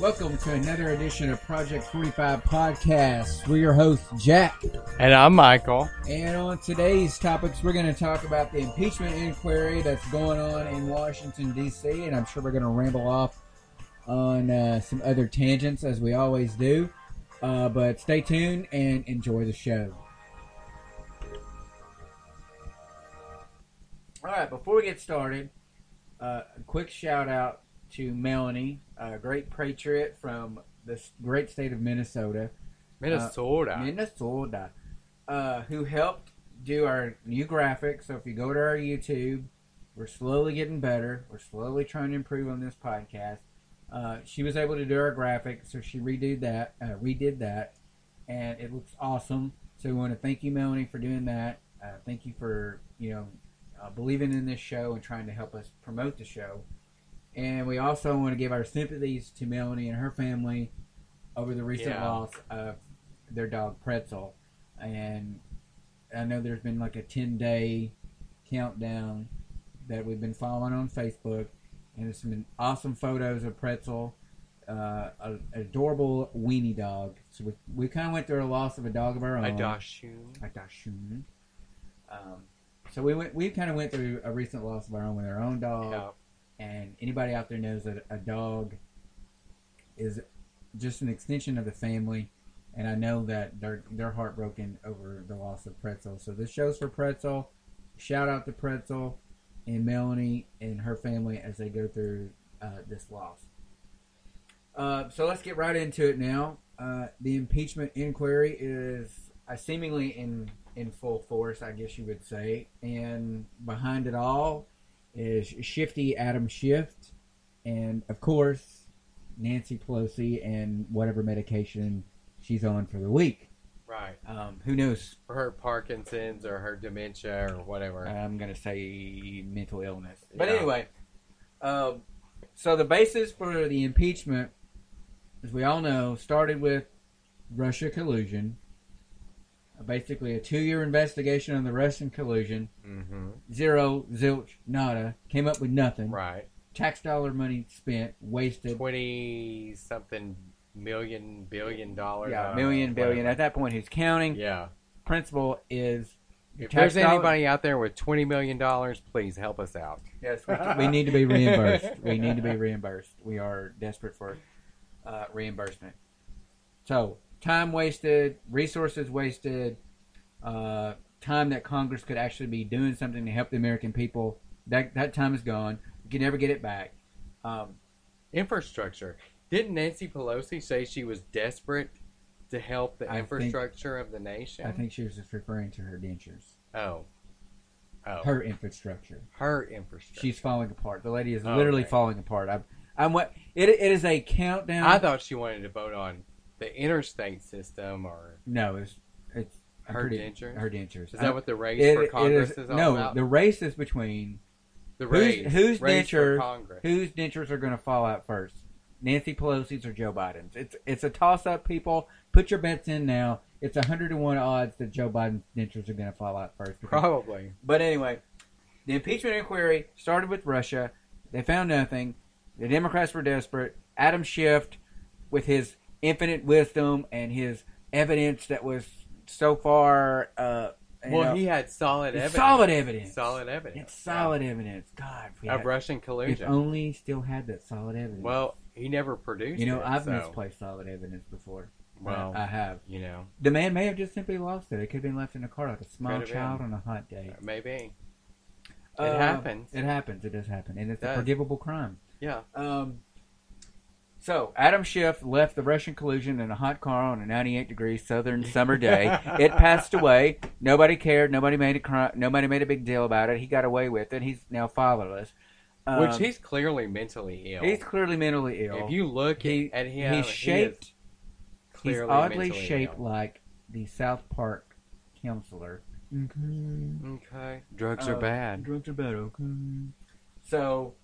Welcome to another edition of Project 45 Podcast. We're your host, Jack. And I'm Michael. And on today's topics, we're going to talk about the impeachment inquiry that's going on in Washington, D.C., and I'm sure we're going to ramble off on uh, some other tangents as we always do. Uh, but stay tuned and enjoy the show. All right, before we get started, uh, a quick shout out to Melanie, a great patriot from the great state of Minnesota. Minnesota. Minnesota, uh, who helped do our new graphics. So if you go to our YouTube, we're slowly getting better. We're slowly trying to improve on this podcast. Uh, she was able to do our graphics, so she redid that. Uh, redid that, and it looks awesome. So we want to thank you, Melanie, for doing that. Uh, thank you for you know uh, believing in this show and trying to help us promote the show. And we also want to give our sympathies to Melanie and her family over the recent Yeah. loss of their dog Pretzel. And I know there's been like a 10 day countdown that we've been following on Facebook. And there's some awesome photos of Pretzel, uh, an adorable weenie dog. So we, we kind of went through a loss of a dog of our own. A Dachshund. A Dachshund. Um, so we went. We kind of went through a recent loss of our own with our own dog Yeah. And anybody out there knows that a dog is just an extension of the family and I know that they're they're heartbroken over the loss of Pretzel. So this show's for Pretzel. Shout out to Pretzel and Melanie and her family as they go through uh, this loss. Uh, so let's get right into it now. Uh, the impeachment inquiry is uh, seemingly in in full force, I guess you would say, and behind it all is Shifty Adam Schiff, and of course Nancy Pelosi and whatever medication she's on for the week. Right. Um, who knows? For her Parkinson's or her dementia or whatever. I'm gonna say mental illness. But Yeah. anyway, um, so the basis for the impeachment, as we all know, started with Russia collusion. Basically, a two-year investigation on the Russian collusion. mm-hmm. Zero, zilch, nada. Came up with nothing. Right. Tax dollar money spent, wasted. 20 something million, billion dollars. Yeah, million, billion. At that point, who's counting? Yeah. Principle is If there's dollar- anybody out there with $20 million, please help us out. Yes, we, we need to be reimbursed. We need to be reimbursed. We are desperate for uh, reimbursement. So, time wasted, resources wasted, uh, time that Congress could actually be doing something to help the American people. That that time is gone. You can never get it back. Um, Infrastructure. Didn't Nancy Pelosi say she was desperate to help the I think- infrastructure of the nation? I think she was just referring to her dentures, Oh. Oh. her infrastructure. Her infrastructure. She's falling apart. The lady is Oh, literally okay. falling apart. I'm, I'm what it, it is a countdown. I thought she wanted to vote on the interstate system, or no, it's it's Her dentures? Her dentures. is that what the race It- for Congress is- is, all no, about? No, the race is between the race, whose race denture- for Congress. whose dentures are going to fall out first, Nancy Pelosi's or Joe Biden's. It's it's a toss up. People, put your bets in now. It's a hundred to one odds that Joe Biden's dentures are going to fall out first. because- Probably. But anyway, the impeachment inquiry started with Russia. They found nothing. The Democrats were desperate. Adam Schiff, with his infinite wisdom and his evidence that was so far, uh, Well, know, he had solid evidence. solid evidence. Solid evidence. It's solid evidence. God, if, we Of Russian if collusion. only still had that solid evidence. well, he never produced you know, it, I've so, misplaced solid evidence before. Well, I, have. you know, The man may have just simply lost it. It could have been left in a car like a small child been. on a hot day. maybe. Uh, It happens. It happens. It does happen, and it's a Does. forgivable crime. Yeah. Um. So Adam Schiff left the Russian collusion in a hot car on a 98 degree southern summer day. it passed away. Nobody cared. Nobody made a cri- Nobody made a big deal about it. He got away with it. He's now fatherless. Um, Which he's clearly mentally ill. he's clearly mentally ill. if you look He- at him, he's shaped. he is shaped- He's oddly shaped ill. like the South Park counselor. Okay. Drugs Uh, are bad. Drugs are bad. Okay. So,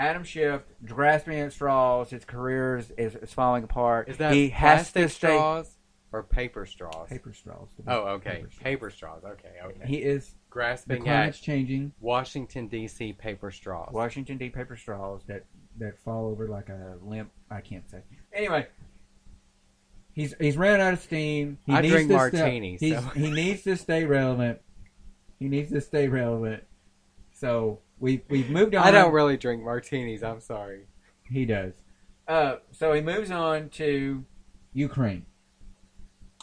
Adam Schiff grasping at straws. His career is, is, is falling apart. Is that he has to stay straws or paper straws? paper straws. Oh, okay. Paper straws. Paper straws. Okay, okay. He is grasping the climate's at changing. Washington D.C. paper straws. Washington D. paper straws that that fall over like a limp. I can't say. Anyway, he's he's ran out of steam. He I needs drink martinis, so- He needs to stay relevant. He needs to stay relevant. So we we've moved on. I don't really drink martinis. I'm sorry. He does. Uh, so he moves on to Ukraine,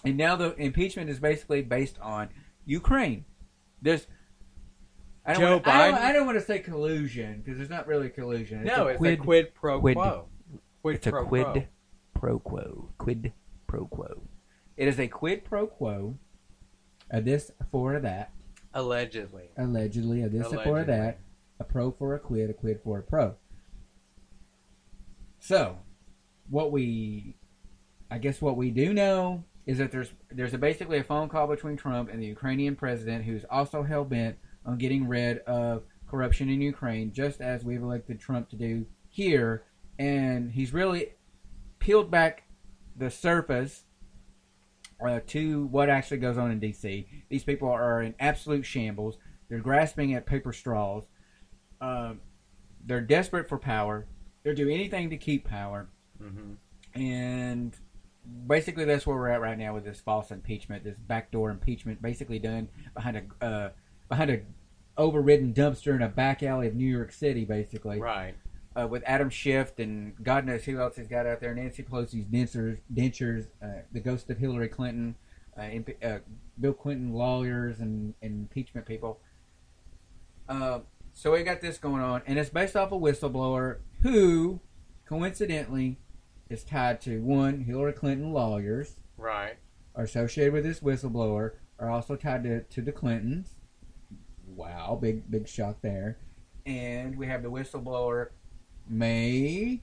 and now the impeachment is basically based on Ukraine. There's. I don't, Joe wanna, I, don't, Biden? I don't want to say collusion because there's not really collusion. no, a it's quid, a quid pro quid. quo. Quid It's a quid quo. pro quo. Quid pro quo. It is a quid pro quo. A this for that. Allegedly. Allegedly, a this for that. A pro for a quid. A quid for a pro. So, what we, I guess, what we do know is that there's there's a, basically a phone call between Trump and the Ukrainian president, who's also hell bent on getting rid of corruption in Ukraine, just as we've elected Trump to do here, and he's really peeled back the surface uh, to what actually goes on in D.C. These people are in absolute shambles. They're grasping at paper straws. Um, they're desperate for power. They'll do anything to keep power. hmm And basically, that's where we're at right now with this false impeachment, this backdoor impeachment, basically done behind a uh, behind a overridden dumpster in a back alley of New York City, basically Right. uh, with Adam Schiff and God knows who else he's got out there. Nancy Pelosi's dentures, dentures uh, the ghost of Hillary Clinton, uh, imp- uh, Bill Clinton lawyers and, and impeachment people. So we got this going on, and it's based off a whistleblower who, coincidentally, is tied to one Hillary Clinton lawyers Right. are associated with this whistleblower are also tied to, to the Clintons. Wow, big big shock there. And we have the whistleblower may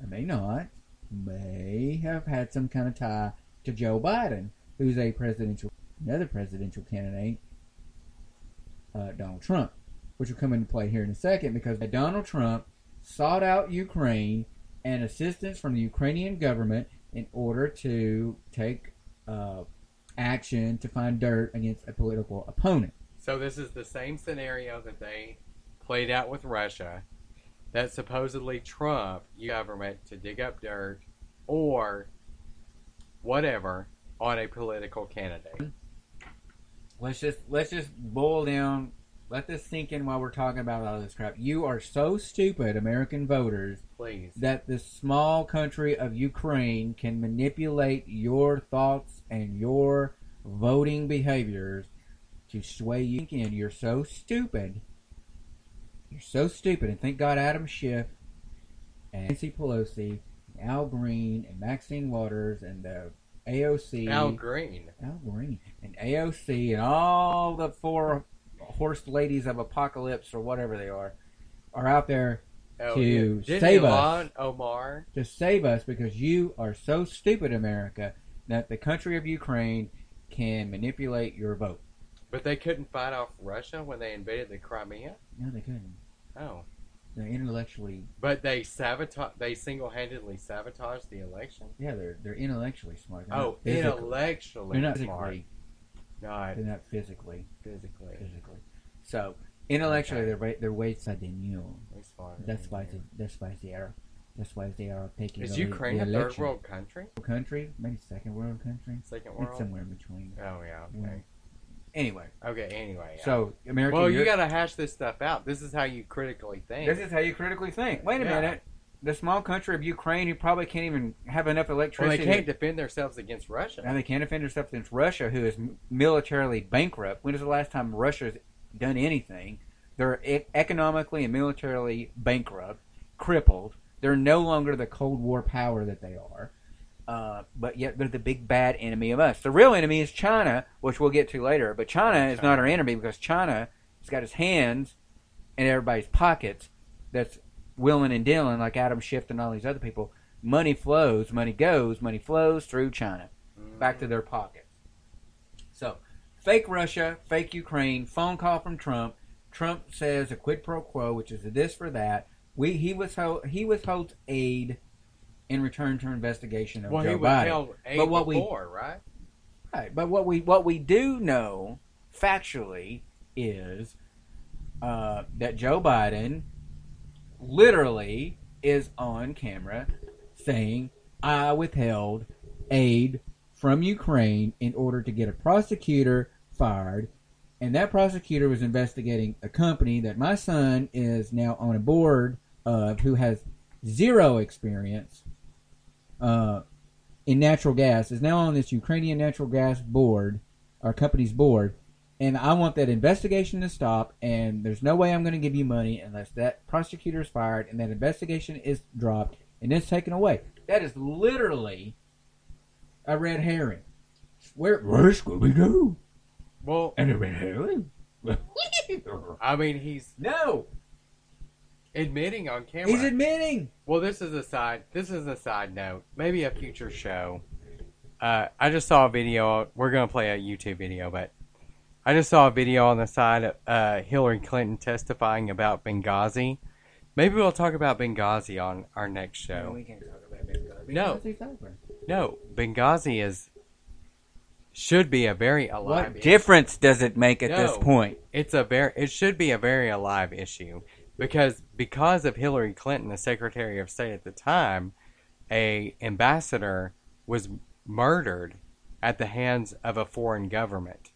or may not may have had some kind of tie to Joe Biden, who's a presidential another presidential candidate, uh, Donald Trump, which will come into play here in a second because Donald Trump sought out Ukraine and assistance from the Ukrainian government in order to take uh, action to find dirt against a political opponent. So this is the same scenario that they played out with Russia. That supposedly Trump government to dig up dirt or whatever on a political candidate. Let's just let's just boil down. Let this sink in while we're talking about all this crap. You are so stupid, American voters, Please. that the small country of Ukraine can manipulate your thoughts and your voting behaviors to sway you in. You're so stupid. You're so stupid. And thank God Adam Schiff and Nancy Pelosi, and Al Green, and Maxine Waters, and the AOC. Al Green. Al Green and AOC and all the four horse ladies of apocalypse or whatever they are are out there Oh, To yeah. Save us. Ilhan Omar. to save us because you are so stupid, America, that the country of Ukraine can manipulate your vote. But they couldn't fight off Russia when they invaded the Crimea. No, they couldn't. Oh, They're intellectually, but they sabotage. They single-handedly sabotaged the election. yeah, they're they're intellectually smart. They're Oh, intellectually They're not smart, not They're not physically. physically. Physically. So intellectually, Okay. they're way, they're than you. That's why you. that's why they are. That's why they are taking. Is Ukraine a third world country? country? Maybe second world country. Second world, It's somewhere in between. Oh yeah. Okay. Anyway, Okay. Anyway. yeah. so America. well, you you're- got to hash this stuff out. This is how you critically think. This is how you critically think. Wait a Yeah. minute. The small country of Ukraine, who probably can't even have enough well, they electricity. can't defend themselves against Russia. now they can't defend themselves against Russia, who is militarily bankrupt. When is the last time Russia's done anything? They're e- economically and militarily bankrupt, crippled. They're no longer the Cold War power that they are. Uh, but yet they're the big bad enemy of us. The real enemy is China, which we'll get to later. But China is not our enemy because China has got his hands in everybody's pockets. That's willing and dealing, like Adam Schiff and all these other people. Money flows, money goes, money flows through China back to their pockets. So, fake Russia, fake Ukraine, phone call from Trump. Trump says a quid pro quo, which is a this for that. We he withhold he withholds aid in return to investigation of Well, Joe he Biden. But what we- before, right? Right, but what we what we do know factually is uh, that Joe Biden literally is on camera saying, I withheld aid from Ukraine in order to get a prosecutor fired. And that prosecutor was investigating a company that my son is now on a board of who has zero experience uh, in natural gas, is now on this Ukrainian natural gas board, our company's board. And I want that investigation to stop, and there's no way I'm going to give you money unless that prosecutor is fired and that investigation is dropped and it's taken away. That is literally a red herring. Where where's Scooby Doo? Well, And a red herring? I mean, he's no, admitting on camera. he's admitting. Well, this is a side. This is a side note. Maybe a future show. Uh, I just saw a video. We're gonna play a YouTube video, but I just saw a video on the side of uh, Hillary Clinton testifying about Benghazi. Maybe we'll talk about Benghazi on our next show. we can't talk about Benghazi. No. Benghazi's over. No, Benghazi is should be a very alive. What issue. difference does it make at this point? It's a very. It should be a very alive issue because because of Hillary Clinton, the Secretary of State at the time, a ambassador was murdered at the hands of a foreign government,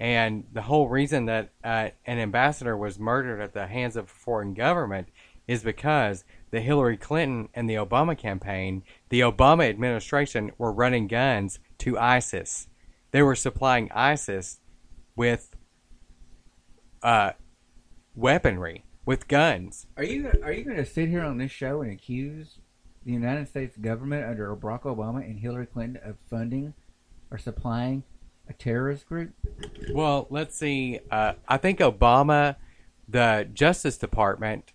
and the whole reason that uh, an ambassador was murdered at the hands of a foreign government is because the Hillary Clinton and the Obama campaign, the Obama administration were running guns to ISIS. They were supplying ISIS with uh, weaponry, with guns. Are you are you going to sit here on this show and accuse the United States government under Barack Obama and Hillary Clinton of funding or supplying a terrorist group? Well, let's see. Uh, I think Obama, the Justice Department,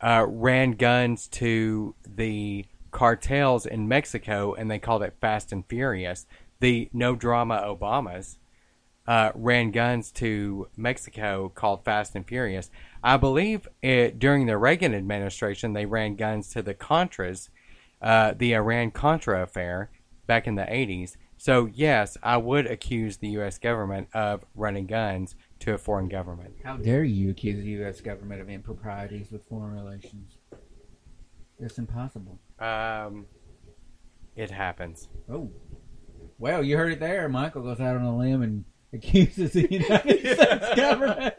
uh, ran guns to the cartels in Mexico, and they called it Fast and Furious. The no drama Obamas uh, ran guns to Mexico called Fast and Furious. I believe it, during the Reagan administration, they ran guns to the Contras, uh, the Iran Contra affair back in the 80s. So, yes, I would accuse the U.S. government of running guns to a foreign government. How dare you accuse the U.S. government of improprieties with foreign relations? It's impossible. Um, it happens. Oh, well, you heard it there. Michael goes out on a limb and accuses the United States government.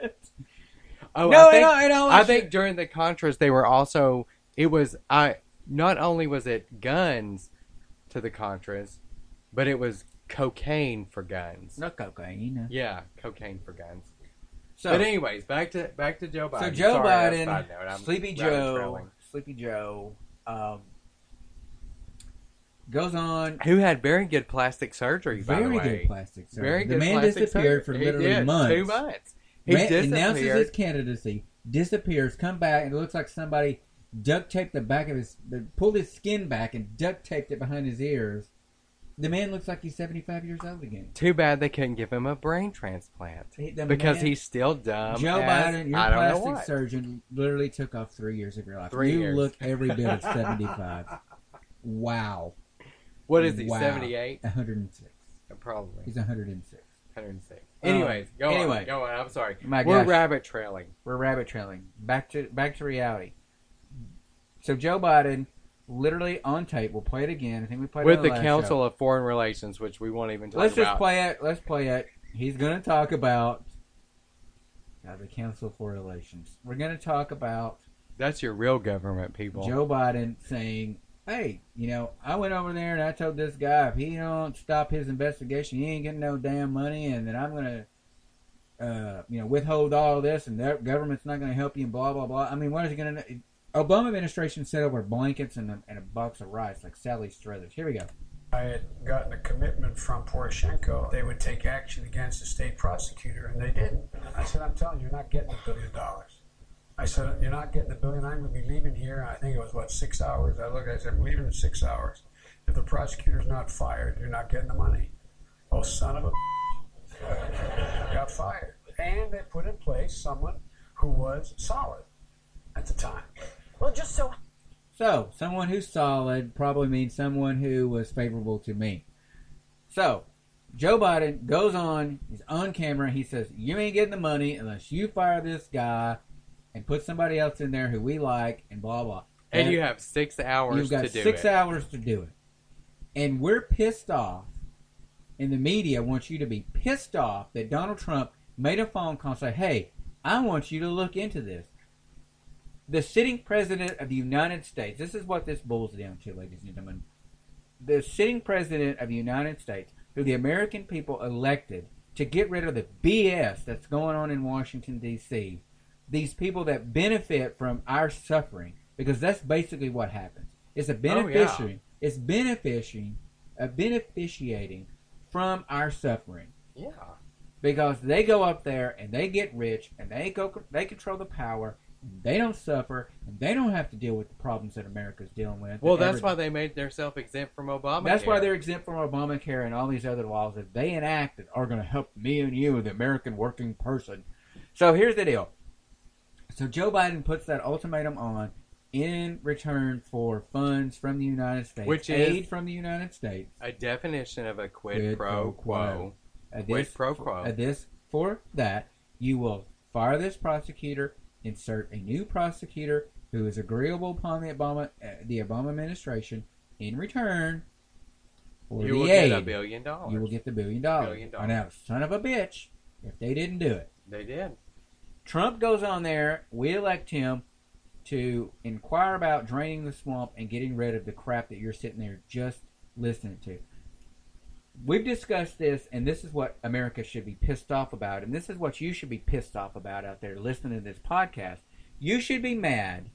Oh, no, I think, no, no. I think during the Contras, they were also. It was I. Not only was it guns to the Contras, but it was cocaine for guns. Not cocaine. Yeah, cocaine for guns. So, but anyways, back to back to Joe Biden. so Joe Sorry, Biden, note. Sleepy Joe. Sleepy Joe, um, goes on who had very good plastic surgery. By very the way, good plastic surgery. very the man disappeared surgery. for literally months. Two months. He announces his candidacy, disappears, come back, and it looks like somebody duct taped the back of his, pulled his skin back and duct taped it behind his ears. The man looks like he's seventy five years old again. Too bad they couldn't give him a brain transplant He- because man- he's still dumb. Joe as- Biden, your plastic surgeon, literally took off three years of your life. Three you years. look every bit of seventy five. Wow, What is he? Wow. Seventy eight, one hundred and six. probably. He's one hundred and six. 106. Um, Anyways, go anyway. on. Go on. I'm sorry. My We're gosh. rabbit trailing. we're rabbit trailing. Back to back to reality. So Joe Biden, literally on tape, we'll play it again. I think we played it With the Council show. of Foreign Relations, which we won't even talk Let's about. just play it. Let's play it. He's going to talk about uh, the Council for Relations. We're going to talk about That's your real government, people. Joe Biden saying, "Hey, you know, I went over there and I told this guy if he don't stop his investigation, he ain't getting no damn money, and that I'm gonna, uh, you know, withhold all this, and the government's not gonna help you, and blah blah blah. I mean, what is he gonna? Obama administration sent over blankets and a, and a box of rice like Sally Struthers. Here we go. I had gotten a commitment from Poroshenko they would take action against the state prosecutor, and they didn't. I said, I'm telling you, you're not getting a billion dollars. I said, You're not getting a billion. I'm going to be leaving here. I think it was, what, six hours? I looked, at I said, I'm leaving in six hours. If the prosecutor's not fired, you're not getting the money. Oh, son of a. got fired. And they put in place someone who was solid at the time. Well, just so So, someone who's solid probably means someone who was favorable to me. So, Joe Biden goes on, he's on camera, he says, You ain't getting the money unless you fire this guy and put somebody else in there who we like, and blah, blah. And And you have six hours You've got to do six it. hours to do it. And we're pissed off, and the media wants you to be pissed off that Donald Trump made a phone call and say, hey, I want you to look into this. The sitting president of the United States, this is what this boils down to, ladies and gentlemen. The sitting president of the United States, who the American people elected to get rid of the BS that's going on in Washington, D.C., these people that benefit from our suffering, because that's basically what happens. It's a Oh, yeah. beneficiary. It's beneficiating, uh, beneficiating from our suffering Yeah. because they go up there and they get rich and they go they control the power. They don't suffer and they don't have to deal with the problems that America's dealing with. Well, that's why they made themselves exempt from Obama. that's why they're exempt from Obamacare and all these other laws that they enacted are going to help me and you, the American working person. So here's the deal. So Joe Biden puts that ultimatum on in return for funds from the United States, Which is- aid from the United States. a definition of a quid, Quid pro quo. Uh, Quid this, pro quo. this for that you will fire this prosecutor, insert a new prosecutor who is agreeable upon the Obama uh, the Obama administration. In return, for You the will aid, get a billion dollars. you will get the billion dollars. Billion Oh, now, son of a bitch, if they didn't do it. They did. Trump goes on there. We elect him to inquire about draining the swamp and getting rid of the crap that you're sitting there just listening to. We've discussed this, and this is what America should be pissed off about, and this is what you should be pissed off about out there listening to this podcast. You should be mad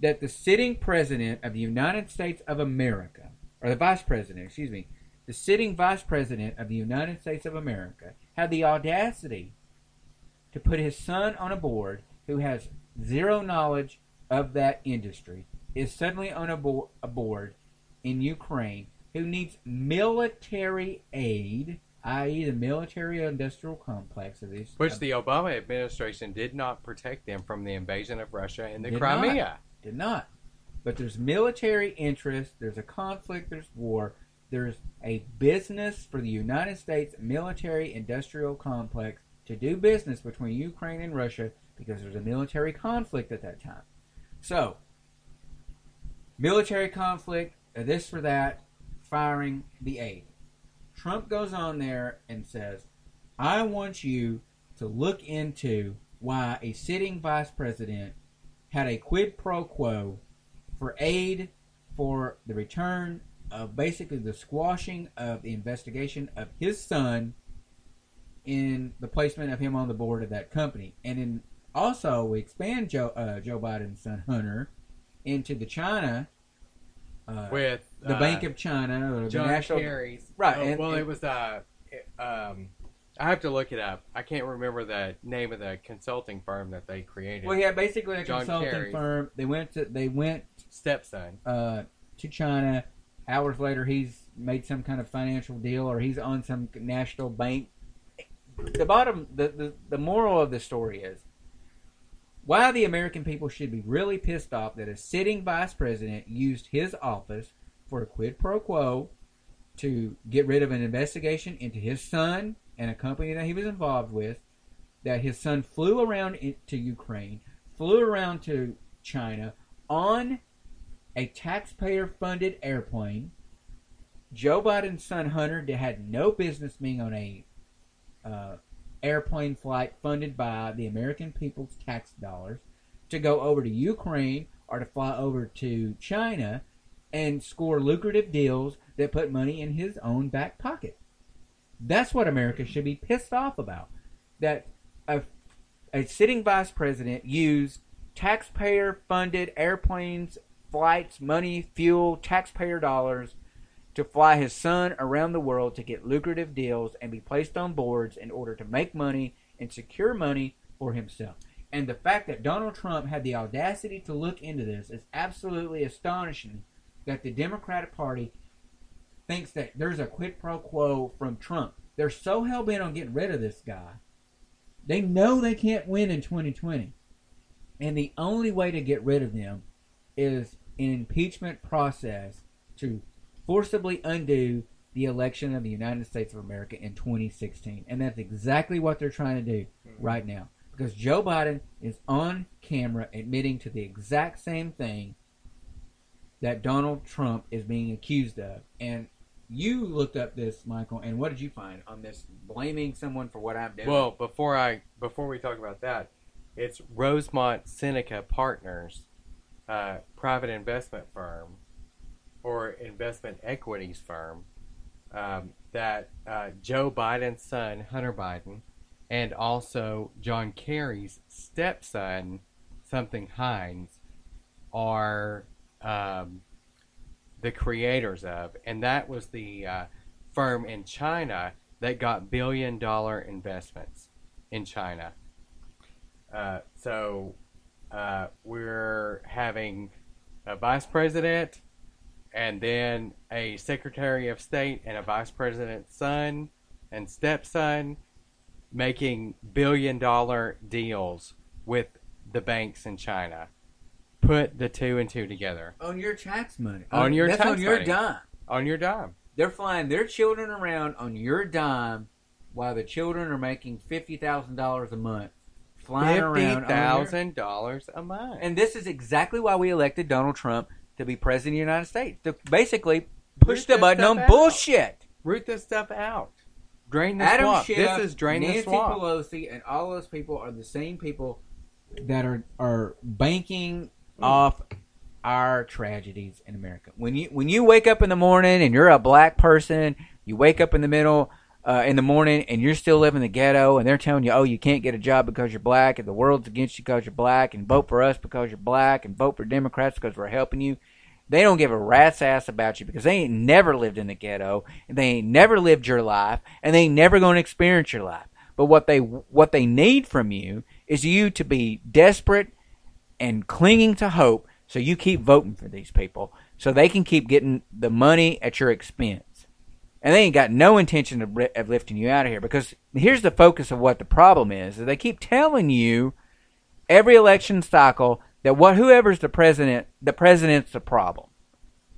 that the sitting president of the United States of America, or the vice president, excuse me, the sitting vice president of the United States of America had the audacity to put his son on a board who has zero knowledge of that industry, is suddenly on a, bo- a board in Ukraine who needs military aid, i.e., the military industrial complex of these. Which the Obama administration did not protect them from the invasion of Russia in the Did Crimea. did not. But there's military interest, there's a conflict, there's war, there's a business for the United States military industrial complex to do business between Ukraine and Russia because there's a military conflict at that time. So, military conflict, this for that, firing the aid. Trump goes on there and says, I want you to look into why a sitting vice president had a quid pro quo for aid for the return of basically the squashing of the investigation of his son in the placement of him on the board of that company. And then also we expand Joe uh, Joe Biden's son Hunter into the China uh, With the uh, Bank of China or the John National Kerry's. Right, Oh, and- well, and- it was uh, it- um, I have to look it up. I can't remember the name of the consulting firm that they created. Well, yeah, basically a John consulting Kerry. firm. They went to they went Stepson. uh, to China. Hours later, he's made some kind of financial deal, or he's on some national bank. The bottom, the, the, the moral of the story is why the American people should be really pissed off that a sitting vice president used his office for a quid pro quo to get rid of an investigation into his son and a company that he was involved with. That his son flew around to Ukraine, flew around to China on a taxpayer funded airplane. Joe Biden's son Hunter had no business being on a uh, airplane flight funded by the American people's tax dollars to go over to Ukraine or to fly over to China and score lucrative deals that put money in his own back pocket. That's what America should be pissed off about. That a, a sitting vice president used taxpayer funded airplanes, flights, money, fuel, taxpayer dollars to fly his son around the world to get lucrative deals and be placed on boards in order to make money and secure money for himself. And the fact that Donald Trump had the audacity to look into this is absolutely astonishing that the Democratic Party thinks that there's a quid pro quo from Trump. They're so hell bent on getting rid of this guy. They know they can't win in 2020. And the only way to get rid of them is an impeachment process to forcibly undo the election of the United States of America in 2016. And that's exactly what they're trying to do mm-hmm. right now. Because Joe Biden is on camera admitting to the exact same thing that Donald Trump is being accused of. And you looked up this, Michael, and what did you find on this blaming someone for what I'm doing? Well, before I before we talk about that, it's Rosemont Seneca Partners, uh, private investment firm or investment equities firm um, that uh, Joe Biden's son, Hunter Biden, and also John Kerry's stepson, something Heinz, are um, the creators of, and that was the uh, firm in China that got billion dollar investments in China. Uh, so uh, we're having a vice president and then a secretary of state and a vice president's son and stepson making billion dollar deals with the banks in China. Put the two and two together on your tax money. On your That's tax on your money. dime. on your dime. They're flying their children around on your dime while the children are making $50,000 a month flying around. Fifty thousand dollars a month. And this is exactly why we elected Donald Trump to be president of the United States. To basically push Root the button on out. bullshit. root this stuff out. Drain the Adam swamp. Schiff, this is drain Nancy the swamp. Pelosi, and all those people are the same people that are are banking off our tragedies in America. When you when you wake up in the morning and you're a black person, you wake up in the middle uh, in the morning and you're still living in the ghetto, and they're telling you, oh, you can't get a job because you're black, and the world's against you because you're black, and vote for us because you're black, and vote for Democrats because we're helping you. They don't give a rat's ass about you because they ain't never lived in the ghetto, and they ain't never lived your life, and they ain't never going to experience your life. But what they what they need from you is you to be desperate and clinging to hope, so you keep voting for these people, so they can keep getting the money at your expense. And they ain't got no intention of, of lifting you out of here because here's the focus of what the problem is: is they keep telling you every election cycle that what whoever's the president, the president's the problem.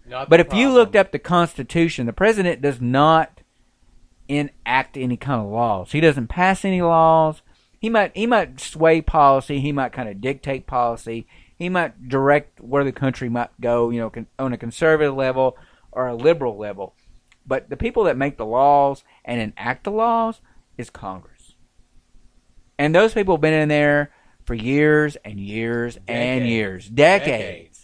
Not But the if you looked up the Constitution, the president does not enact any kind of laws. He doesn't pass any laws. He might he might sway policy. He might kind of dictate policy. He might direct where the country might go. You know, con- on a conservative level or a liberal level. But the people that make the laws and enact the laws is Congress. And those people have been in there for years and years and years, decades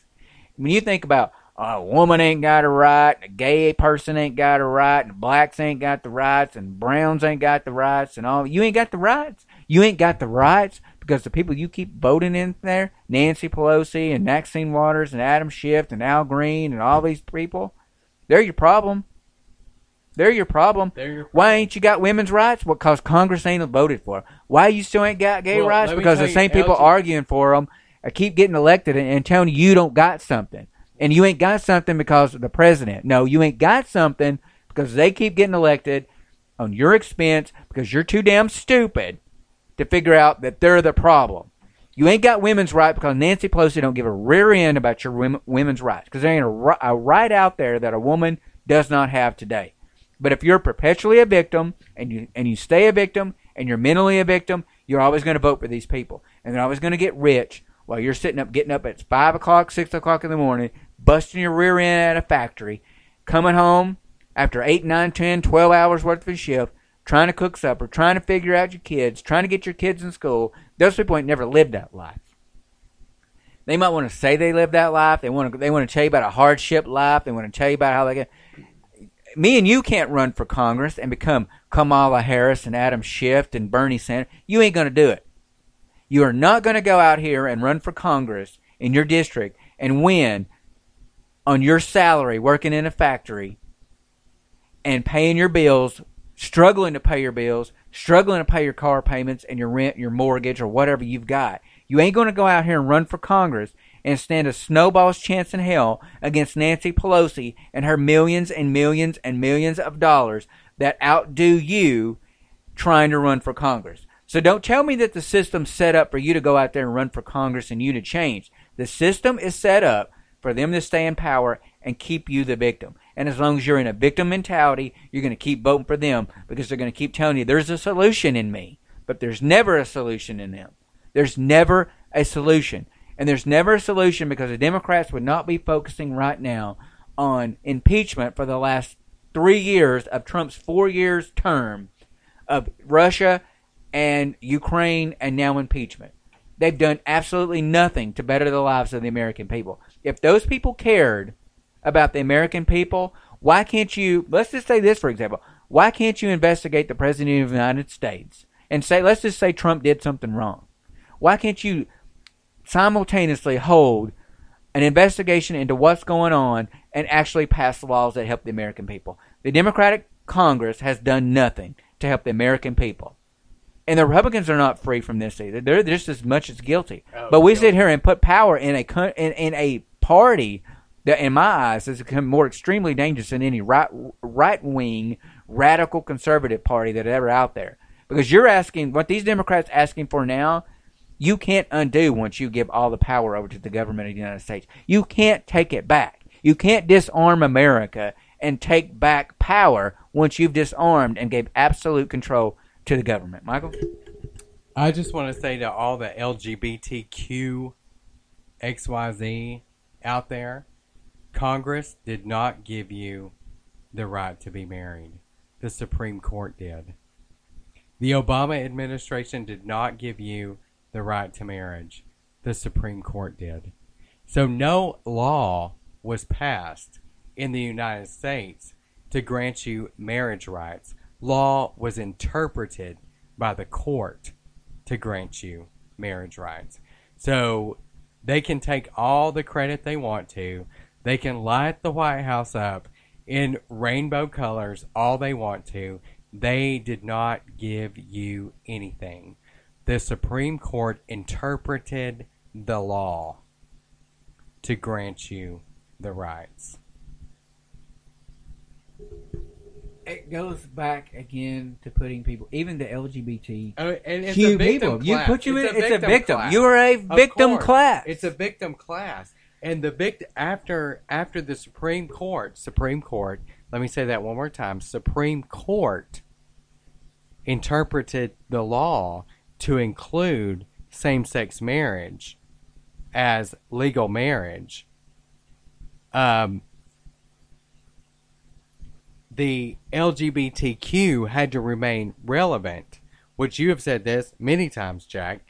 when you think about uh, a woman ain't got a right, a gay person ain't got a right, and blacks ain't got the rights, and browns ain't got the rights, and all you ain't got the rights. You ain't got the rights because the people you keep voting in there, Nancy Pelosi and Maxine Waters and Adam Schiff and Al Green and all these people, they're your problem. They're your problem. They're your Why ain't you got women's rights? Well, because Congress ain't voted for. Why you still ain't got gay Well, rights? Because the you, same people LG arguing for them keep getting elected and, and telling you you don't got something. And you ain't got something because of the president. No, you ain't got something because they keep getting elected on your expense because you're too damn stupid to figure out that they're the problem. You ain't got women's rights because Nancy Pelosi don't give a rear end about your women, women's rights because there ain't a, a right out there that a woman does not have today. But if you're perpetually a victim and you and you stay a victim and you're mentally a victim, you're always going to vote for these people, and they're always going to get rich while you're sitting up, getting up at five o'clock, six o'clock in the morning, busting your rear end at a factory, coming home after eight, nine, ten, twelve hours worth of a shift, trying to cook supper, trying to figure out your kids, trying to get your kids in school. Those people ain't never lived that life. They might want to say they lived that life. They want to. They want to tell you about a hardship life. They want to tell you about how they get. Me and you can't run for Congress and become Kamala Harris and Adam Schiff and Bernie Sanders. You ain't going to do it. You are not going to go out here and run for Congress in your district and win on your salary working in a factory and paying your bills, struggling to pay your bills, struggling to pay your car payments and your rent, your mortgage, or whatever you've got. You ain't going to go out here and run for Congress and stand a snowball's chance in hell against Nancy Pelosi and her millions and millions and millions of dollars that outdo you trying to run for Congress. So don't tell me that the system's set up for you to go out there and run for Congress and you to change. The system is set up for them to stay in power and keep you the victim. And as long as you're in a victim mentality, you're going to keep voting for them because they're going to keep telling you there's a solution in me. But there's never a solution in them. There's never a solution. And there's never a solution because the Democrats would not be focusing right now on impeachment for the last three years of Trump's four years term of Russia and Ukraine and now impeachment. They've done absolutely nothing to better the lives of the American people. If those people cared about the American people, why can't you, let's just say this for example, why can't you investigate the President of the United States and say, let's just say Trump did something wrong? Why can't you simultaneously hold an investigation into what's going on and actually pass laws that help the American people? The Democratic Congress has done nothing to help the American people. And the Republicans are not free from this either. They're just as much as guilty. Oh, but we sit here and put power in a in, in a party that, in my eyes, has become more extremely dangerous than any right right wing radical conservative party that ever out there. Because you're asking what these Democrats asking for now, you can't undo once you give all the power over to the government of the United States. You can't take it back. You can't disarm America and take back power once you've disarmed and gave absolute control to the government. Michael? I just want to say to all the LGBTQ XYZ out there, Congress did not give you the right to be married. The Supreme Court did. The Obama administration did not give you the right to marriage. The Supreme Court did. So no law was passed in the United States to grant you marriage rights. Law was interpreted by the court to grant you marriage rights. So they can take all the credit they want to. They can light the White House up in rainbow colors all they want to. They did not give you anything. The Supreme Court interpreted the law to grant you the rights. It goes back again to putting people, even the LGBT Oh, and it's Few a victim people. You put you in. It's It's a victim. class. You are a victim class. It's a victim class, and the vict after after the Supreme Court, Supreme Court. Let me say that one more time. Supreme Court interpreted the law to include same-sex marriage as legal marriage. Um, the LGBTQ had to remain relevant, which you have said this many times, Jack.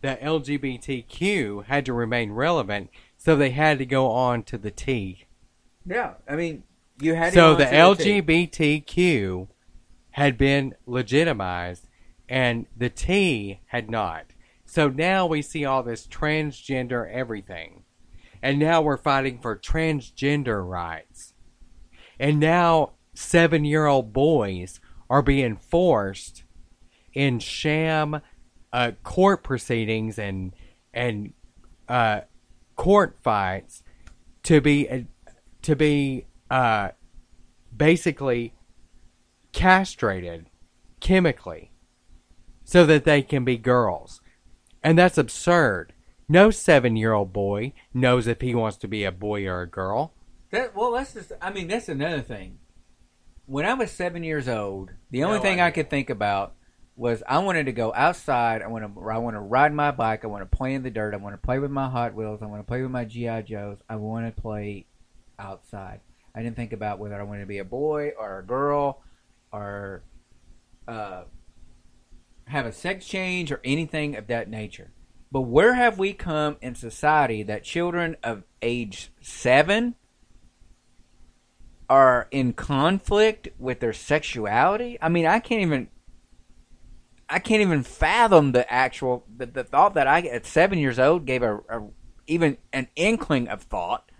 The LGBTQ had to remain relevant, so they had to go on to the T. yeah. I mean, you had So the. LGBTQ had been legitimized, and the T had not. So now we see all this transgender everything. And now we're fighting for transgender rights. And now seven year old boys are being forced in sham uh, court proceedings and and uh, court fights to be to be uh, basically castrated chemically so that they can be girls. And that's absurd. No seven year old boy knows if he wants to be a boy or a girl. That, well, that's just. I mean, that's another thing. When I was seven years old, the only No thing I could think about was I wanted to go outside. I want to. I want to ride my bike. I want to play in the dirt. I want to play with my Hot Wheels. I want to play with my GI Joes. I want to play outside. I didn't think about whether I wanted to be a boy or a girl, or uh, have a sex change or anything of that nature. But where have we come in society that children of age seven are in conflict with their sexuality? I mean, I can't even. I can't even fathom the actual the, the thought that I at seven years old gave a, a even an inkling of thought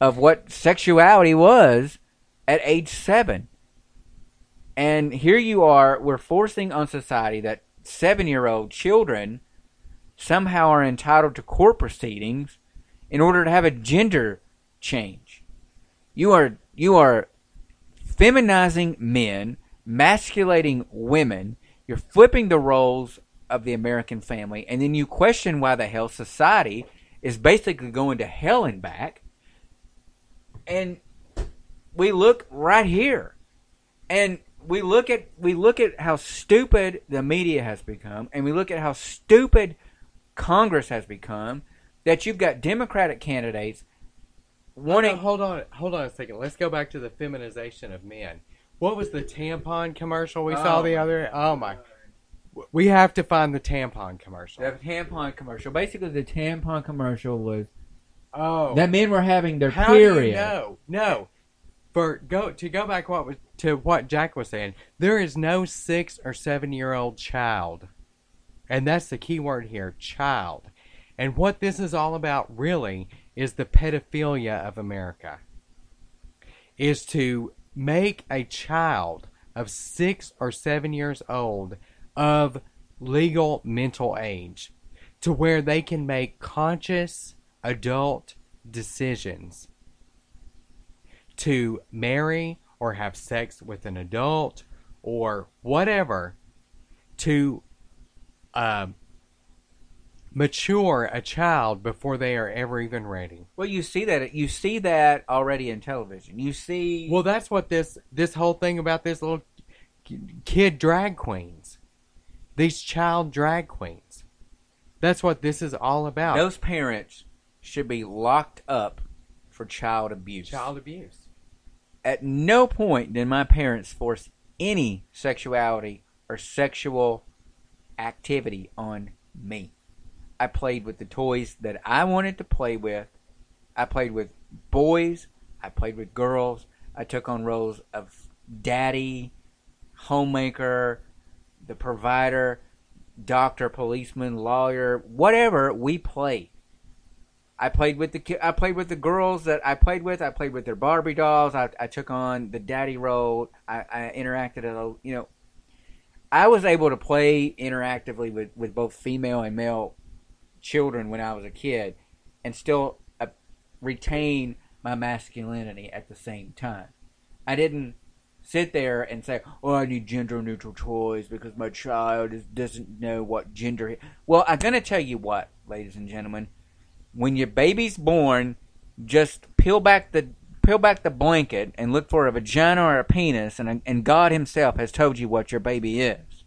of what sexuality was at age seven. And here you are, we're forcing on society that seven year old children somehow are entitled to court proceedings in order to have a gender change. You are you are feminizing men, masculating women, you're flipping the roles of the American family, and then you question why the hell society is basically going to hell and back. And we look right here. And we look at we look at how stupid the media has become, and we look at how stupid Congress has become that you've got Democratic candidates wanting. Hold on, hold on a second. Let's go back to the feminization of men. What was the tampon commercial we saw Oh the other? Oh my! We have to find the tampon commercial. The tampon commercial. Basically, the tampon commercial was Oh, that men were having their How period. no. No. For go to go back what was to what Jack was saying, there is no six or seven year old child. And that's the key word here, child. And what this is all about really is the pedophilia of America. Is to make a child of six or seven years old of legal mental age to where they can make conscious adult decisions to marry or have sex with an adult or whatever to um, mature a child before they are ever even ready. Well, you see that you see that already in television. You see. Well, that's what this this whole thing about this little kid drag queens, these child drag queens. That's what this is all about. those parents should be locked up for child abuse. child abuse. At no point did my parents force any sexuality or sexual activity on me. I played with the toys that I wanted to play with. I played with boys. I played with girls. I took on roles of daddy, homemaker, the provider, doctor, policeman, lawyer, whatever. We play. I played with the I played with the girls that I played with. I played with their Barbie dolls. I, I took on the daddy role. I, I interacted a you know. I was able to play interactively with, with both female and male children when I was a kid, and still uh, retain my masculinity at the same time. I didn't sit there and say, "Oh, I need gender neutral toys because my child is, doesn't know what gender." Is. Well, I'm gonna tell you what, ladies and gentlemen when your baby's born, just peel back the peel back the blanket and look for a vagina or a penis, and and God Himself has told you what your baby is,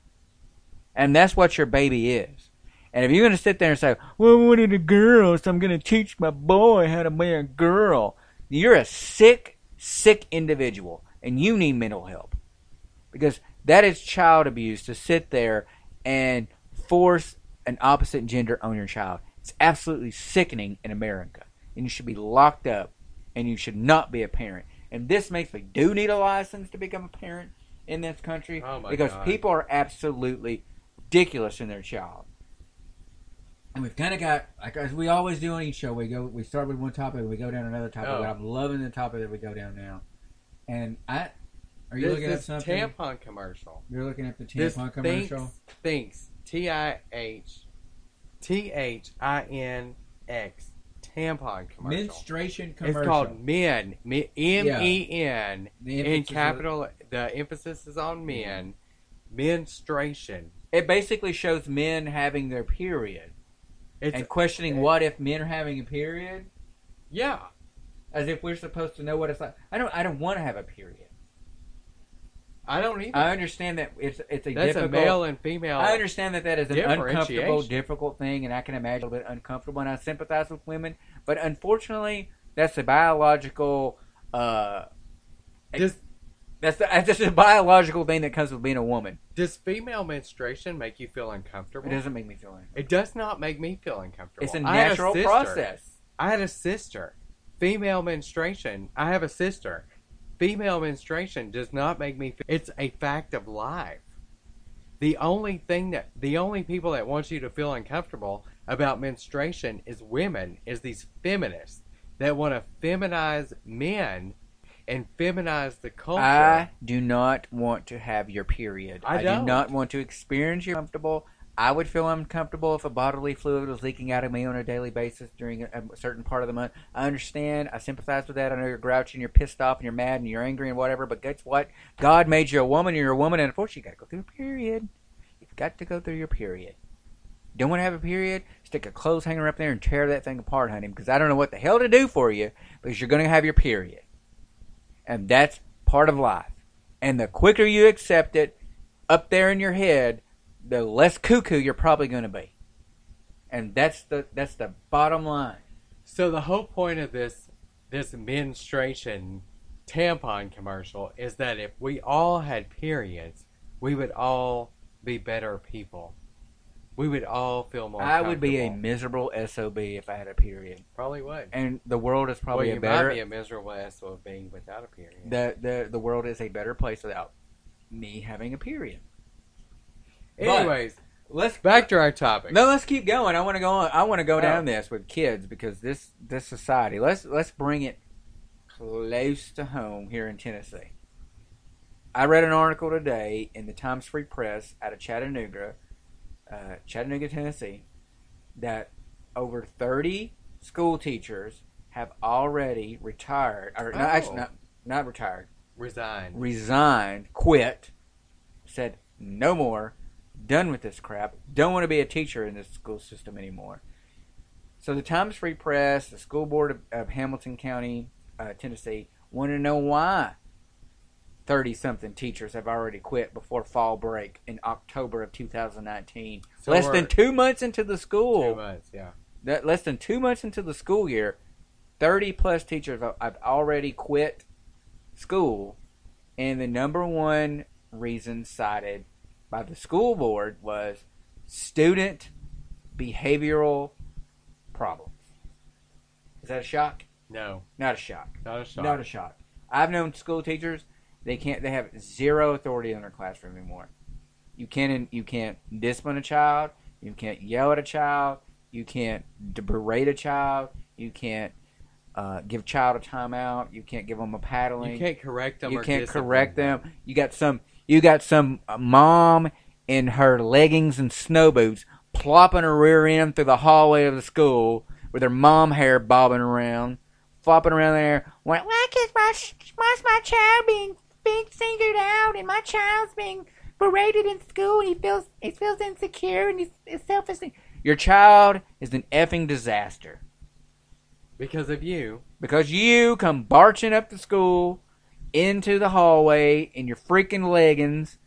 and that's what your baby is. And if you're gonna sit there and say, "Well, I wanted a girl, so I'm gonna teach my boy how to be a girl," you're a sick, sick individual, and you need mental help because that is child abuse to sit there and force an opposite gender on your child. It's absolutely sickening in America. And you should be locked up and you should not be a parent. And this makes me do need a license to become a parent in this country Oh because God. people are absolutely ridiculous in their child. And we've kind of got, like as we always do on each show, we go, we start with one topic, and we go down another topic. Oh. But I'm loving the topic that we go down now. And I, are you This looking at something? tampon commercial. You're looking at the This tampon commercial. Thinx, T I H T H I N X tampon commercial. Menstruation commercial. It's called men. M E N. In capital, the emphasis is on men. Menstruation. It basically shows men having their period It's and questioning what if men are having a period, yeah. as if we're supposed to know what it's like. I don't. I don't want to have a period. I don't either. I understand that it's it's a That's difficult. a male and female. I understand that that is an uncomfortable, difficult thing, and I can imagine a little bit uncomfortable, and I sympathize with women. But unfortunately, that's a biological. Uh, Does, that's the, that's just a biological thing that comes with being a woman. does female menstruation make you feel uncomfortable? It doesn't make me feel anything. It does not make me feel uncomfortable. It's a natural sister. process. I had a sister. Female menstruation. I have a sister. Female menstruation does not make me feel. It's a fact of life. The only thing that the only people that want you to feel uncomfortable about menstruation is women, is these feminists that want to feminize men and feminize the culture. I do not want to have your period. I do don't. not want to experience your comfortable. I would feel uncomfortable if a bodily fluid was leaking out of me on a daily basis during a, a certain part of the month. I understand. I sympathize with that. I know you're grouchy and you're pissed off and you're mad and you're angry and whatever. But guess what? God made you a woman. You're a woman, and unfortunately, you got to go through a period. You've got to go through your period. Don't want to have a period? Stick a clothes hanger up there and tear that thing apart, honey. Because I don't know what the hell to do for you. Because you're going to have your period and that's part of life. And the quicker you accept it up there in your head, the less cuckoo you're probably going to be. and that's the that's the bottom line. So the whole point of this this menstruation tampon commercial is that if we all had periods, we would all be better people. We would all feel more. I would be a comfortable. miserable sob if I had a period, probably would. and the world is probably well, a you better. might be a miserable SOB without a period. the the the world is a better place without me having a period. But- Anyways, Let's back to our topic. No, let's keep going. I want to go on. I want to go Oh. down this with kids because this this society. Let's let's bring it close to home here in Tennessee. I read an article today in the Times Free Press out of Chattanooga, uh, Chattanooga, Tennessee, that over thirty school teachers have already retired, or no, Oh. actually not not retired, resigned, resigned, quit, said no more, done with this crap, don't want to be a teacher in this school system anymore. So the Times Free Press, the school board of, of Hamilton County, uh, Tennessee, want to know why 30 something teachers have already quit before fall break in October of 2019. So less than two months into the school Two months, yeah. that less than two months into the school year, 30 plus teachers have- have already quit school. And the number one reason cited by the school board was student behavioral problems. Is that a shock? No, Not a shock. not a shock. Not a shock. I've known school teachers; they can't. They have zero authority in their classroom anymore. You can't. You can't discipline a child. You can't yell at a child. You can't berate a child. You can't uh, give child a timeout. You can't give them a paddling. you can't correct them. You can't correct them. You got some. You got some uh, mom in her leggings and snow boots plopping her rear end through the hallway of the school with her mom hair bobbing around, flopping around there. Why, why is my why's my child being being singled out and my child's being berated in school and he feels he feels insecure and he's, he's self esteem. Your child is an effing disaster because of you. because you come barching up to school into the hallway in your freaking leggings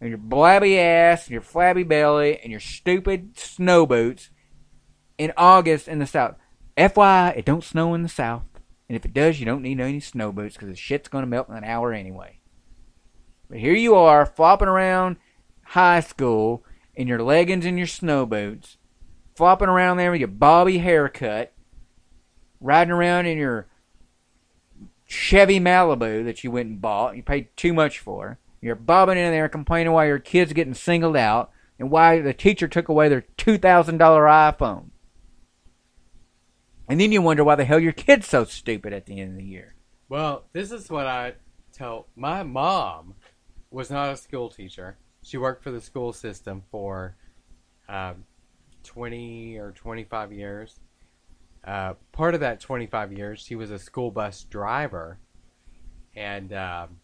and your blabby ass and your flabby belly and your stupid snow boots in August in the South. FYI, it don't snow in the South. And if it does, you don't need any snow boots because the shit's going to melt in an hour anyway. But here you are, flopping around high school in your leggings and your snow boots, flopping around there with your bobby haircut, riding around in your Chevy Malibu that you went and bought. You paid too much for. You're bobbing in there complaining why your kid's getting singled out and why the teacher took away their two thousand dollar iPhone. And then you wonder why the hell your kid's so stupid at the end of the year. Well, this is what I tell my mom was not a school teacher. She worked for the school system for um, 20 or 25 years. Uh, part of that 25 years, she was a school bus driver. And um,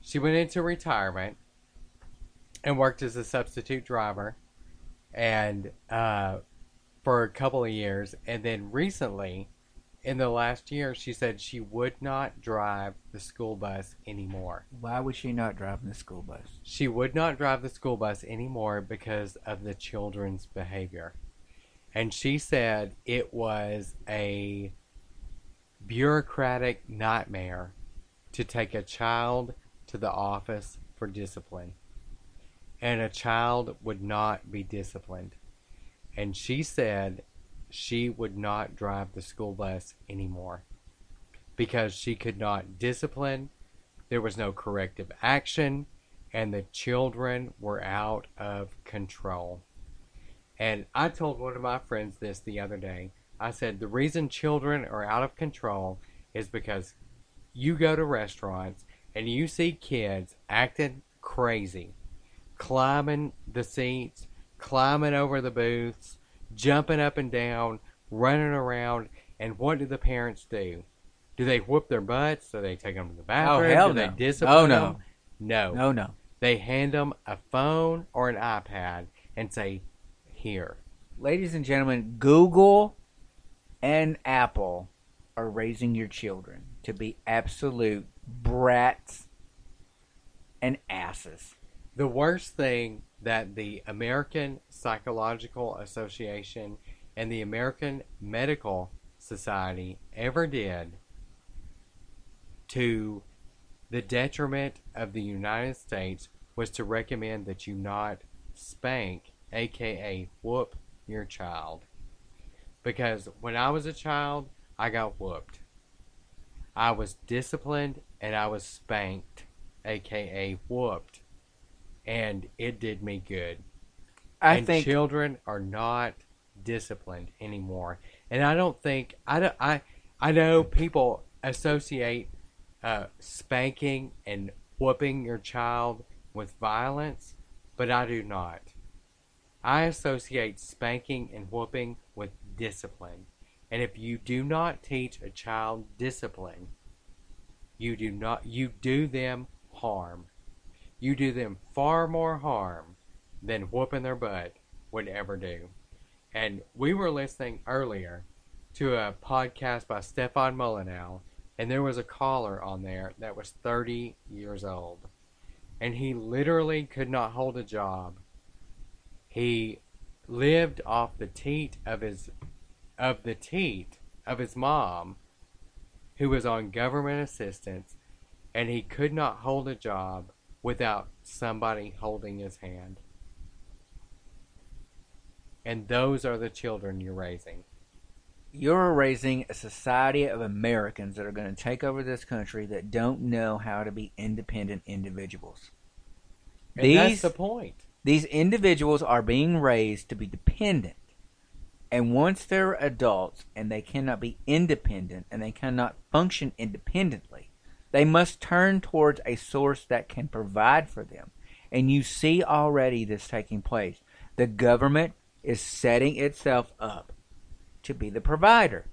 she went into retirement and worked as a substitute driver. And uh, for a couple of years. And then recently, in the last year, she said she would not drive the school bus anymore. Why was she not driving the school bus? She would not drive the school bus anymore because of the children's behavior. And she said it was a bureaucratic nightmare to take a child to the office for discipline. And a child would not be disciplined. And she said she would not drive the school bus anymore because she could not discipline, there was no corrective action, and the children were out of control. And I told one of my friends this the other day. I said, the reason children are out of control is because you go to restaurants and you see kids acting crazy, climbing the seats, climbing over the booths, jumping up and down, running around, and what do the parents do? Do they whoop their butts? Do they take them to the oh, bathroom? Oh, hell do they no. discipline Oh, no. them? No. No, no. They hand them a phone or an iPad and say, "Here." Ladies and gentlemen, Google and Apple are raising your children to be absolute brats and asses. The worst thing that the American Psychological Association and the American Medical Society ever did to the detriment of the United States was to recommend that you not spank, aka whoop, your child. Because when I was a child, I got whooped. I was disciplined and I was spanked, aka whooped. And it did me good. I and think children are not disciplined anymore. And I don't think I don't, I I know people associate uh, spanking and whooping your child with violence, but I do not. I associate spanking and whooping with discipline. And if you do not teach a child discipline, you do not you do them harm. You do them far more harm than whooping their butt would ever do. And we were listening earlier to a podcast by Stefan Molyneux, and there was a caller on there that was 30 years old. And he literally could not hold a job. He lived off the teat of his of the teat of his mom who was on government assistance and he could not hold a job without somebody holding his hand. And those are the children you're raising. you're raising a society of Americans that are going to take over this country that don't know how to be independent individuals. And These that's the point. these individuals are being raised to be dependent. And once they're adults and they cannot be independent and they cannot function independently, they must turn towards a source that can provide for them. And you see already this taking place. The government is setting itself up to be the provider.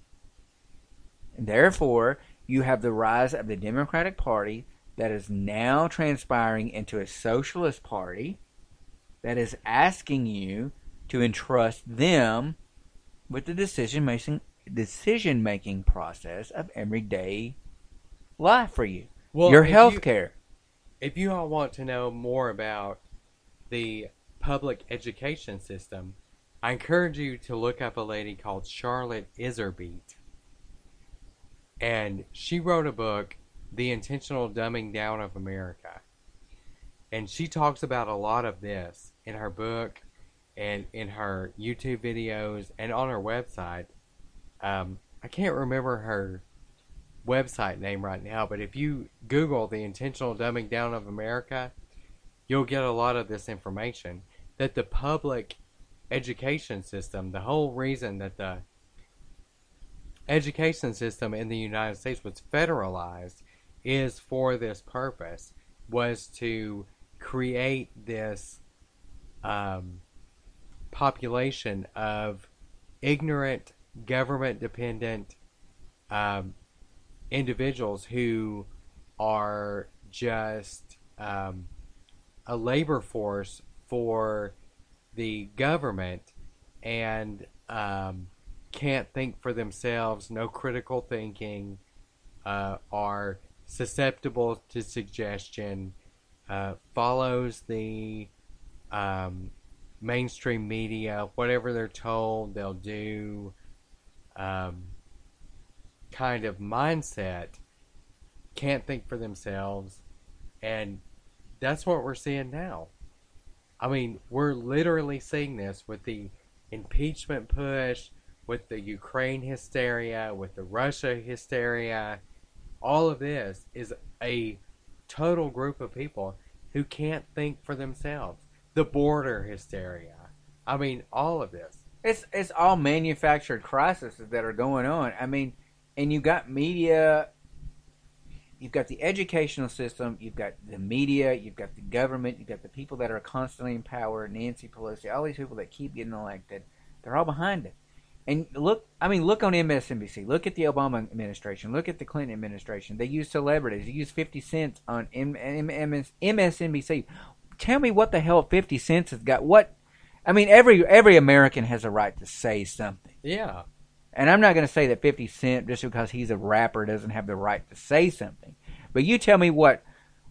And therefore, you have the rise of the Democratic Party that is now transpiring into a socialist party that is asking you to entrust them with the decision making decision making process of everyday life for you. Your health care. if you all want to know more about the public education system, I encourage you to look up a lady called Charlotte Iserbyt. And she wrote a book, The Intentional Dumbing Down of America. And she talks about a lot of this in her book and in her YouTube videos and on her website. Um, I can't remember her website name right now, but if you Google the intentional dumbing down of America, you'll get a lot of this information. That the public education system, the whole reason that the education system in the United States was federalized is for this purpose, was to create this um, population of ignorant, government dependent um, individuals who are just um, a labor force for the government and um, can't think for themselves, no critical thinking, uh, are susceptible to suggestion, uh, follows the um, mainstream media, whatever they're told, they'll do. Um, kind of mindset can't think for themselves and that's what we're seeing now. I mean we're literally seeing this with the impeachment push with the ukraine hysteria with the russia hysteria. All of this is a total group of people who can't think for themselves. The border hysteria. I mean all of this. It's it's all manufactured crises that are going on. I mean, and you've got media, you've got the educational system, you've got the media, you've got the government, you've got the people that are constantly in power, Nancy Pelosi, all these people that keep getting elected, they're all behind it. And look, I mean, look on MSNBC. Look at the Obama administration. Look at the Clinton administration. They use celebrities. They use 50 cents on MSNBC. Tell me what the hell 50 cents has got. What? I mean, every every American has a right to say something. yeah And I'm not going to say that 50 Cent, just because he's a rapper, doesn't have the right to say something. But you tell me what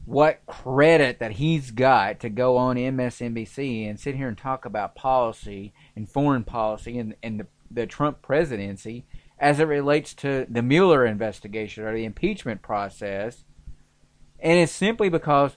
what credit that he's got to go on MSNBC and sit here and talk about policy and foreign policy and, and the, the Trump presidency as it relates to the Mueller investigation or the impeachment process. And it's simply because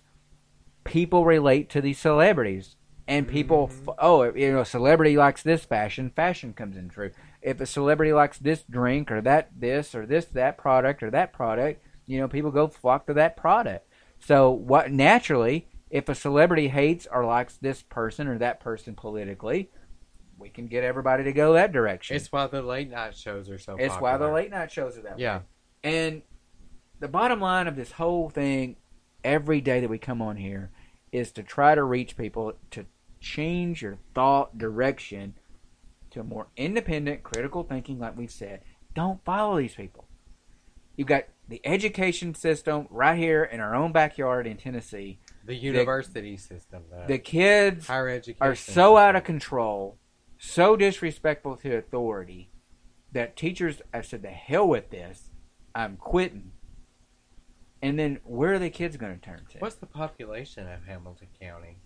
people relate to these celebrities. And people, Mhm. f- oh, you know, a celebrity likes this fashion, fashion comes in true. If a celebrity likes this drink or that this or this that product or that product, you know, people go flock to that product. So what naturally, if a celebrity hates or likes this person or that person politically, we can get everybody to go that direction. It's why the late night shows are so. It's why the late night shows are that way. Yeah. And the bottom line of this whole thing, every day that we come on here, is to try to reach people to change your thought direction to more independent, critical thinking, like we've said. Don't follow these people. You've got the education system right here in our own backyard in Tennessee. The university system, the, The kids higher education, are so out of control, so disrespectful to authority, that teachers have said, "The hell with this, I'm quitting." And then where are the kids going to turn to? What's the population of Hamilton County?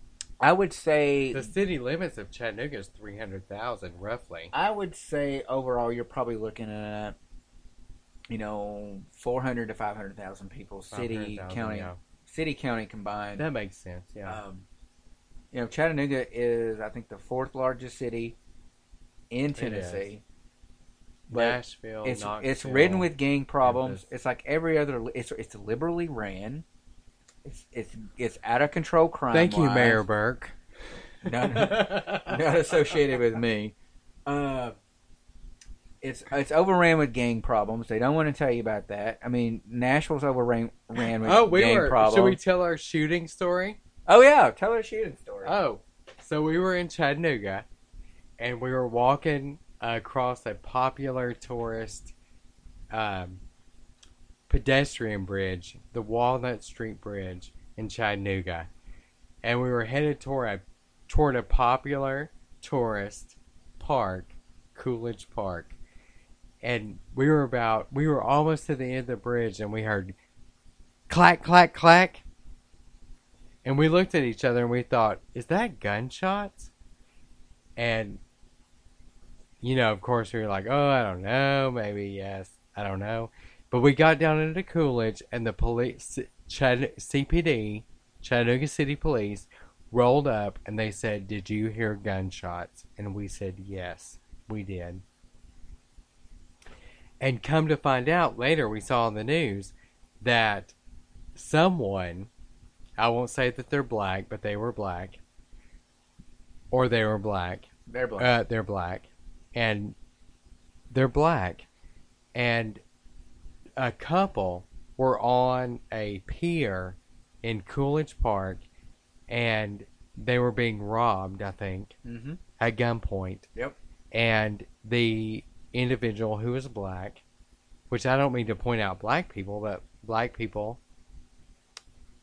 I would say, The city limits of Chattanooga is three hundred thousand, roughly. I would say overall, you're probably looking at, you know, 400 to 500,000 people, city, 500,000, county, yeah. city, county combined. That makes sense. Yeah. Um, you know, Chattanooga is, I think, the fourth largest city in. Tennessee. but Nashville. it's Knoxville. it's ridden with gang problems. Memphis. It's like every other. It's it's liberally ran. It's it's it's out of control crime. Thank you, Mayor Berke. None, not associated with me. Uh, it's it's overran with gang problems. They don't want to tell you about that. I mean, Nashville's overran ran with oh, we gang were. problems. Should we tell our shooting story? oh yeah, tell our shooting story. Oh, so we were in Chattanooga, and we were walking across a popular tourist um, pedestrian bridge, the Walnut Street Bridge in Chattanooga, and we were headed toward a toward a popular tourist park, Coolidge Park, and we were about we were almost to the end of the bridge, and we heard clack clack clack. And we looked at each other and we thought, is that gunshots? And, you know, of course, we were like, oh, I don't know. Maybe yes. I don't know. But we got down into Coolidge and the police, Chatt- CPD, Chattanooga City Police, rolled up and they said, did you hear gunshots? And we said, yes, we did. And come to find out later, we saw on the news that someone I won't say that they're black, but they were black. Or they were black. They're black. Uh, they're black. And they're black. And a couple were on a pier in Coolidge Park and they were being robbed, I think, mm-hmm. at gunpoint. Yep. And the individual who was black, which I don't mean to point out black people, but black people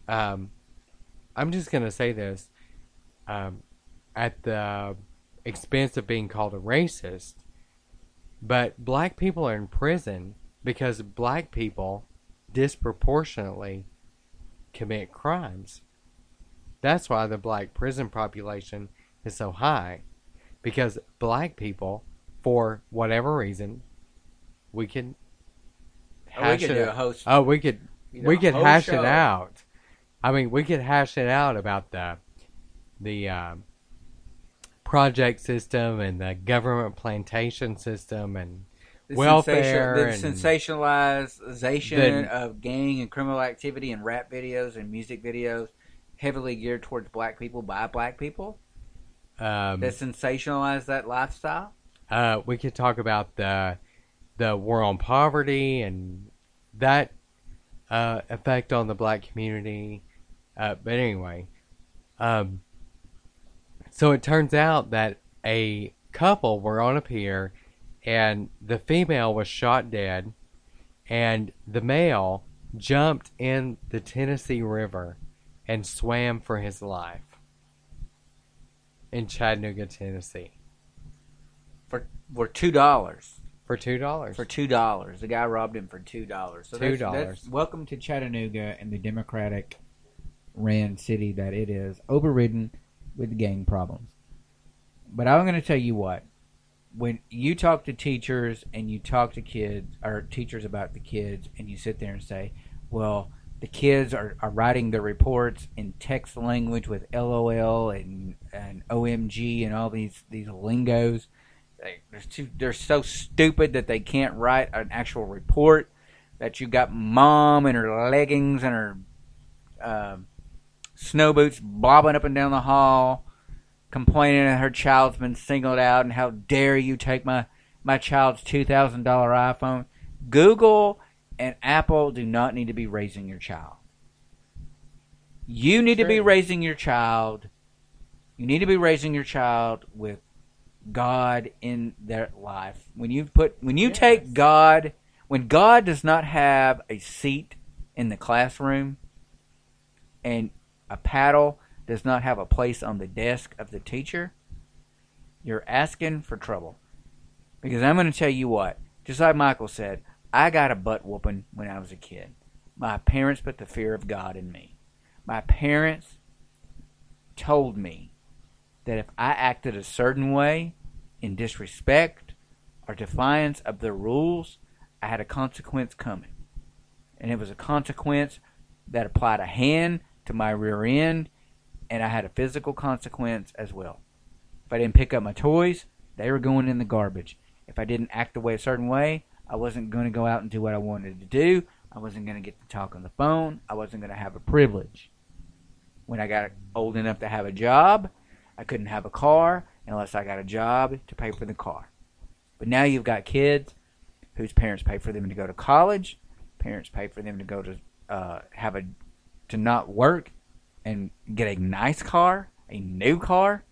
um, I'm just gonna say this, um, at the expense of being called a racist, but black people are in prison because black people disproportionately commit crimes. That's why the black prison population is so high, because black people, for whatever reason, we can Oh, we hash could it do a out. host. Oh, we could you know, we could hash show. it out. I mean, we could hash it out about the the um, project system and the government plantation system and The welfare sensation- the sensationalization The- of gang and criminal activity and rap videos and music videos, heavily geared towards black people by black people. um, That sensationalize that lifestyle. uh, we could talk about the the war on poverty and that uh, effect on the black community. Uh, but anyway, um, so it turns out that a couple were on a pier, and the female was shot dead, and the male jumped in the Tennessee River and swam for his life in Chattanooga, Tennessee, For for two dollars. for two dollars. For two dollars, the guy robbed him for two dollars. So $2. Welcome to Chattanooga and the Democratic ran city that it is, overridden with gang problems. But I'm going to tell you what. When you talk to teachers and you talk to kids or teachers about the kids and you sit there and say, well, the kids are, are writing their reports in text language with LOL and, and OMG and all these, these lingos. They, they're, too, they're so stupid that they can't write an actual report. That you got mom in her leggings and her uh, snow boots bobbing up and down the hall, complaining that her child's been singled out and how dare you take my, my child's $2,000 iPhone. Google and Apple do not need to be raising your child. You need to be raising your child. You need to be raising your child with God in their life. When you put when you Yes. take God, when God does not have a seat in the classroom and a paddle does not have a place on the desk of the teacher, you're asking for trouble. Because I'm going to tell you what, just like Michael said, I got a butt whooping when I was a kid. My parents put the fear of God in me. My parents told me that if I acted a certain way in disrespect or defiance of the rules, I had a consequence coming. And it was a consequence that applied a hand to my rear end, and I had a physical consequence as well. If I didn't pick up my toys, they were going in the garbage. If I didn't act the way a certain way, I wasn't going to go out and do what I wanted to do. I wasn't going to get to talk on the phone. I wasn't going to have a privilege. When I got old enough to have a job, I couldn't have a car unless I got a job to pay for the car. But now you've got kids whose parents pay for them to go to college, parents pay for them to go to uh, have a to not work and get a nice car, a new car,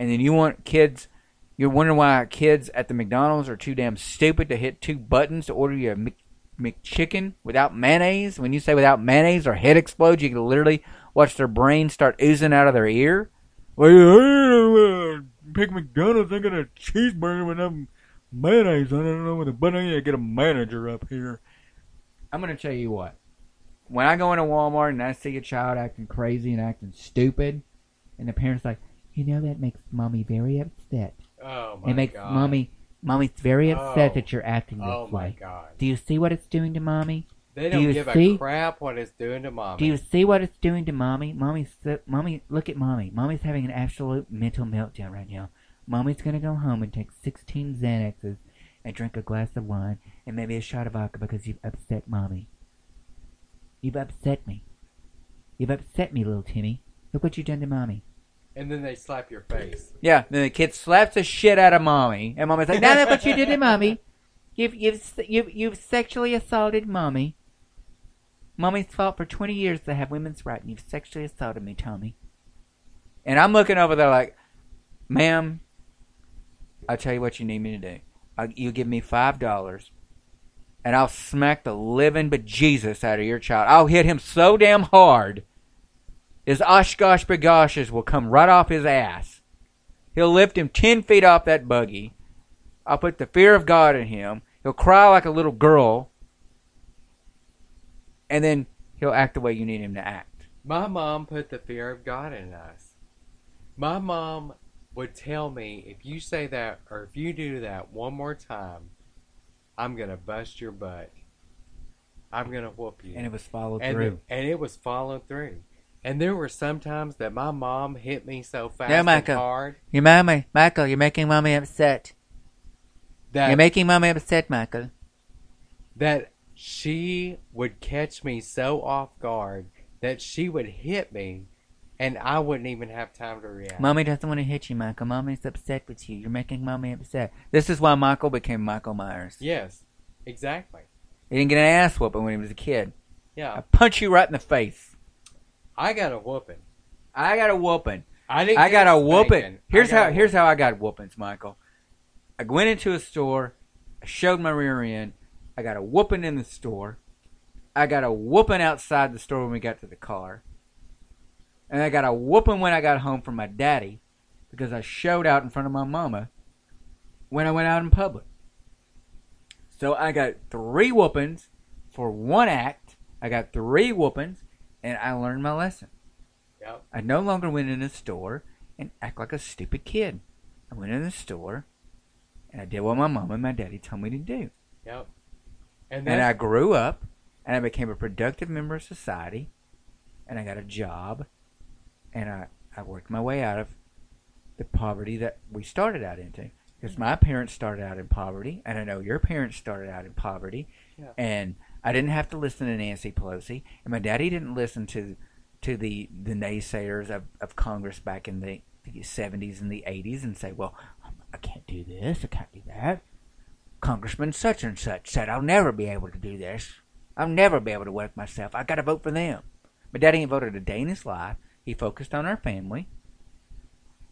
and then you want kids. You're wondering why kids at the McDonald's are too damn stupid to hit two buttons to order your a Mc, McChicken without mayonnaise. When you say without mayonnaise, their head explodes. You can literally watch their brain start oozing out of their ear. Uh, pick McDonald's. I got a cheeseburger with no mayonnaise on it. I don't know what the button. I get a manager up here. I'm gonna tell you what. When I go into Walmart and I see a child acting crazy and acting stupid, and the parents like, you know, that makes mommy very upset. Oh my it makes god. mommy, mommy's very upset Oh. that you're acting this Oh my way. god. Do you see what it's doing to mommy? They Do don't you give see? a crap what it's doing to mommy. Do you see what it's doing to mommy? Mommy's, so- mommy, look at mommy. Mommy's having an absolute mental meltdown right now. Mommy's gonna go home and take 16 Xanaxes and drink a glass of wine and maybe a shot of vodka because you've upset mommy. You've upset me. You've upset me, little Timmy. Look what you've done to mommy. and then they slap your face. Yeah, then the kid slaps the shit out of mommy, and mommy's like, "No, that's what you did to mommy. You've you've you've you've sexually assaulted mommy. Mommy's fought for twenty years to have women's rights, and you've sexually assaulted me, Tommy." And I'm looking over there like, "Ma'am, I'll tell you what you need me to do. i you give me five dollars." And I'll smack the living bejesus out of your child. I'll hit him so damn hard his Oshkosh bagoshes will come right off his ass. He'll lift him ten feet off that buggy. I'll put the fear of God in him. He'll cry like a little girl. And then he'll act the way you need him to act. My mom put the fear of God in us. My mom would tell me if you say that or if you do that one more time, I'm gonna bust your butt. I'm gonna whoop you. And it was followed and, through. and it was followed through. And there were some times that my mom hit me so fast Yeah, and Micah. hard Your mommy, Michael, you're making mommy upset. that You're making mommy upset, Michael. that she would catch me so off guard that she would hit me and I wouldn't even have time to react. Mommy doesn't want to hit you, Michael. Mommy's upset with you. You're making mommy upset. This is why Michael became Michael Myers. Yes, exactly. He didn't get an ass whooping when he was a kid. Yeah, I punch you right in the face. I got a whooping. I got a whooping. I didn't. I got a whooping. Here's how here's how I got whoopings, Michael. I went into a store, I showed my rear end, I got a whooping in the store, I got a whooping outside the store when we got to the car, and I got a whooping when I got home from my daddy because I showed out in front of my mama when I went out in public. So I got three whoopings for one act. I got three whoopings, and I learned my lesson. Yep. I no longer went in the store and act like a stupid kid. I went in the store and I did what my mom and my daddy told me to do. Yep. And And I grew up and I became a productive member of society and I got a job and I, I worked my way out of the poverty that we started out into. Because my parents started out in poverty, and I know your parents started out in poverty, Yeah. and I didn't have to listen to Nancy Pelosi, and my daddy didn't listen to to the, the naysayers of, of Congress back in the, the 70s and the 80s and say, well, um, I can't do this, I can't do that. Congressman such and such said I'll never be able to do this. I'll never be able to work myself. I got to vote for them. My daddy ain't voted a day in his life. He focused on our family.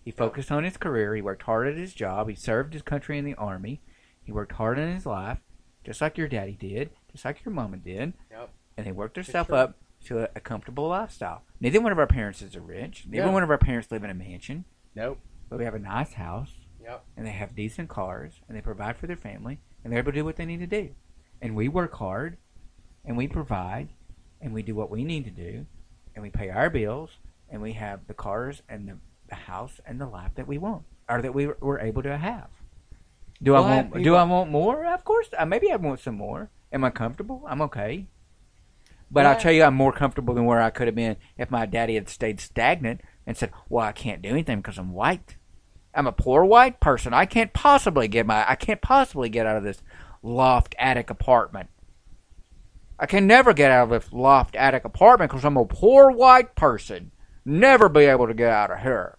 He focused on his career. He worked hard at his job. He served his country in the army. He worked hard in his life, just like your daddy did, just like your mama did. Yep. And they worked themselves up to a, comfortable lifestyle. Neither one of our parents is rich. Neither Yeah. one of our parents live in a mansion, Nope. but we have a nice house Yep. and they have decent cars and they provide for their family and they're able to do what they need to do. And we work hard and we provide and we do what we need to do and we pay our bills and we have the cars and the, the house and the life that we want or that we were- able to have. Do Well, I want do I want more? Of course. Uh, maybe I want some more. Am I comfortable? I'm okay. But Well, I'll tell you, I'm more comfortable than where I could have been if my daddy had stayed stagnant and said, "Well, I can't do anything because I'm white. I'm a poor white person. I can't possibly get my I can't possibly get out of this loft attic apartment. I can never get out of this loft attic apartment because I'm a poor white person. Never be able to get out of here."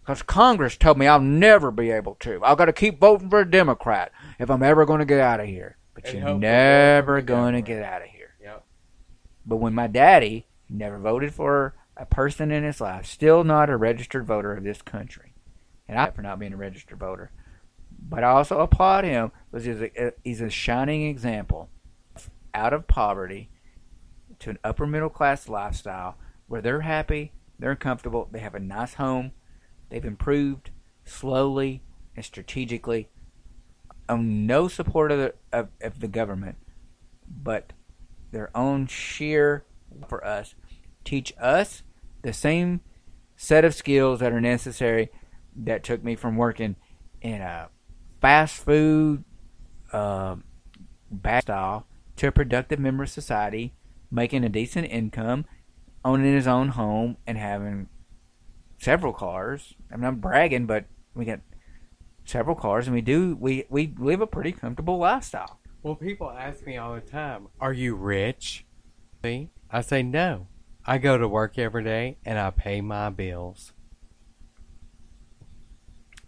Because Congress told me I'll never be able to. I've got to keep voting for a Democrat if I'm ever going to get out of here. But And you're never vote for the going to get out of here. Yep. But when my daddy never voted for a person in his life, still not a registered voter of this country, and I for not being a registered voter, but I also applaud him because he's a, eh, he's a shining example out of poverty to an upper middle class lifestyle where they're happy, they're comfortable, they have a nice home, they've improved slowly and strategically. On no support of the, of, of the government, but their own sheer for us teach us the same set of skills that are necessary that took me from working in a fast food uh, back style to a productive member of society, making a decent income, owning his own home, and having several cars. I mean, I'm bragging, but we got several cars, and we do we we live a pretty comfortable lifestyle. Well, people ask me all the time, "Are you rich?" See, I say no. I go to work every day and I pay my bills.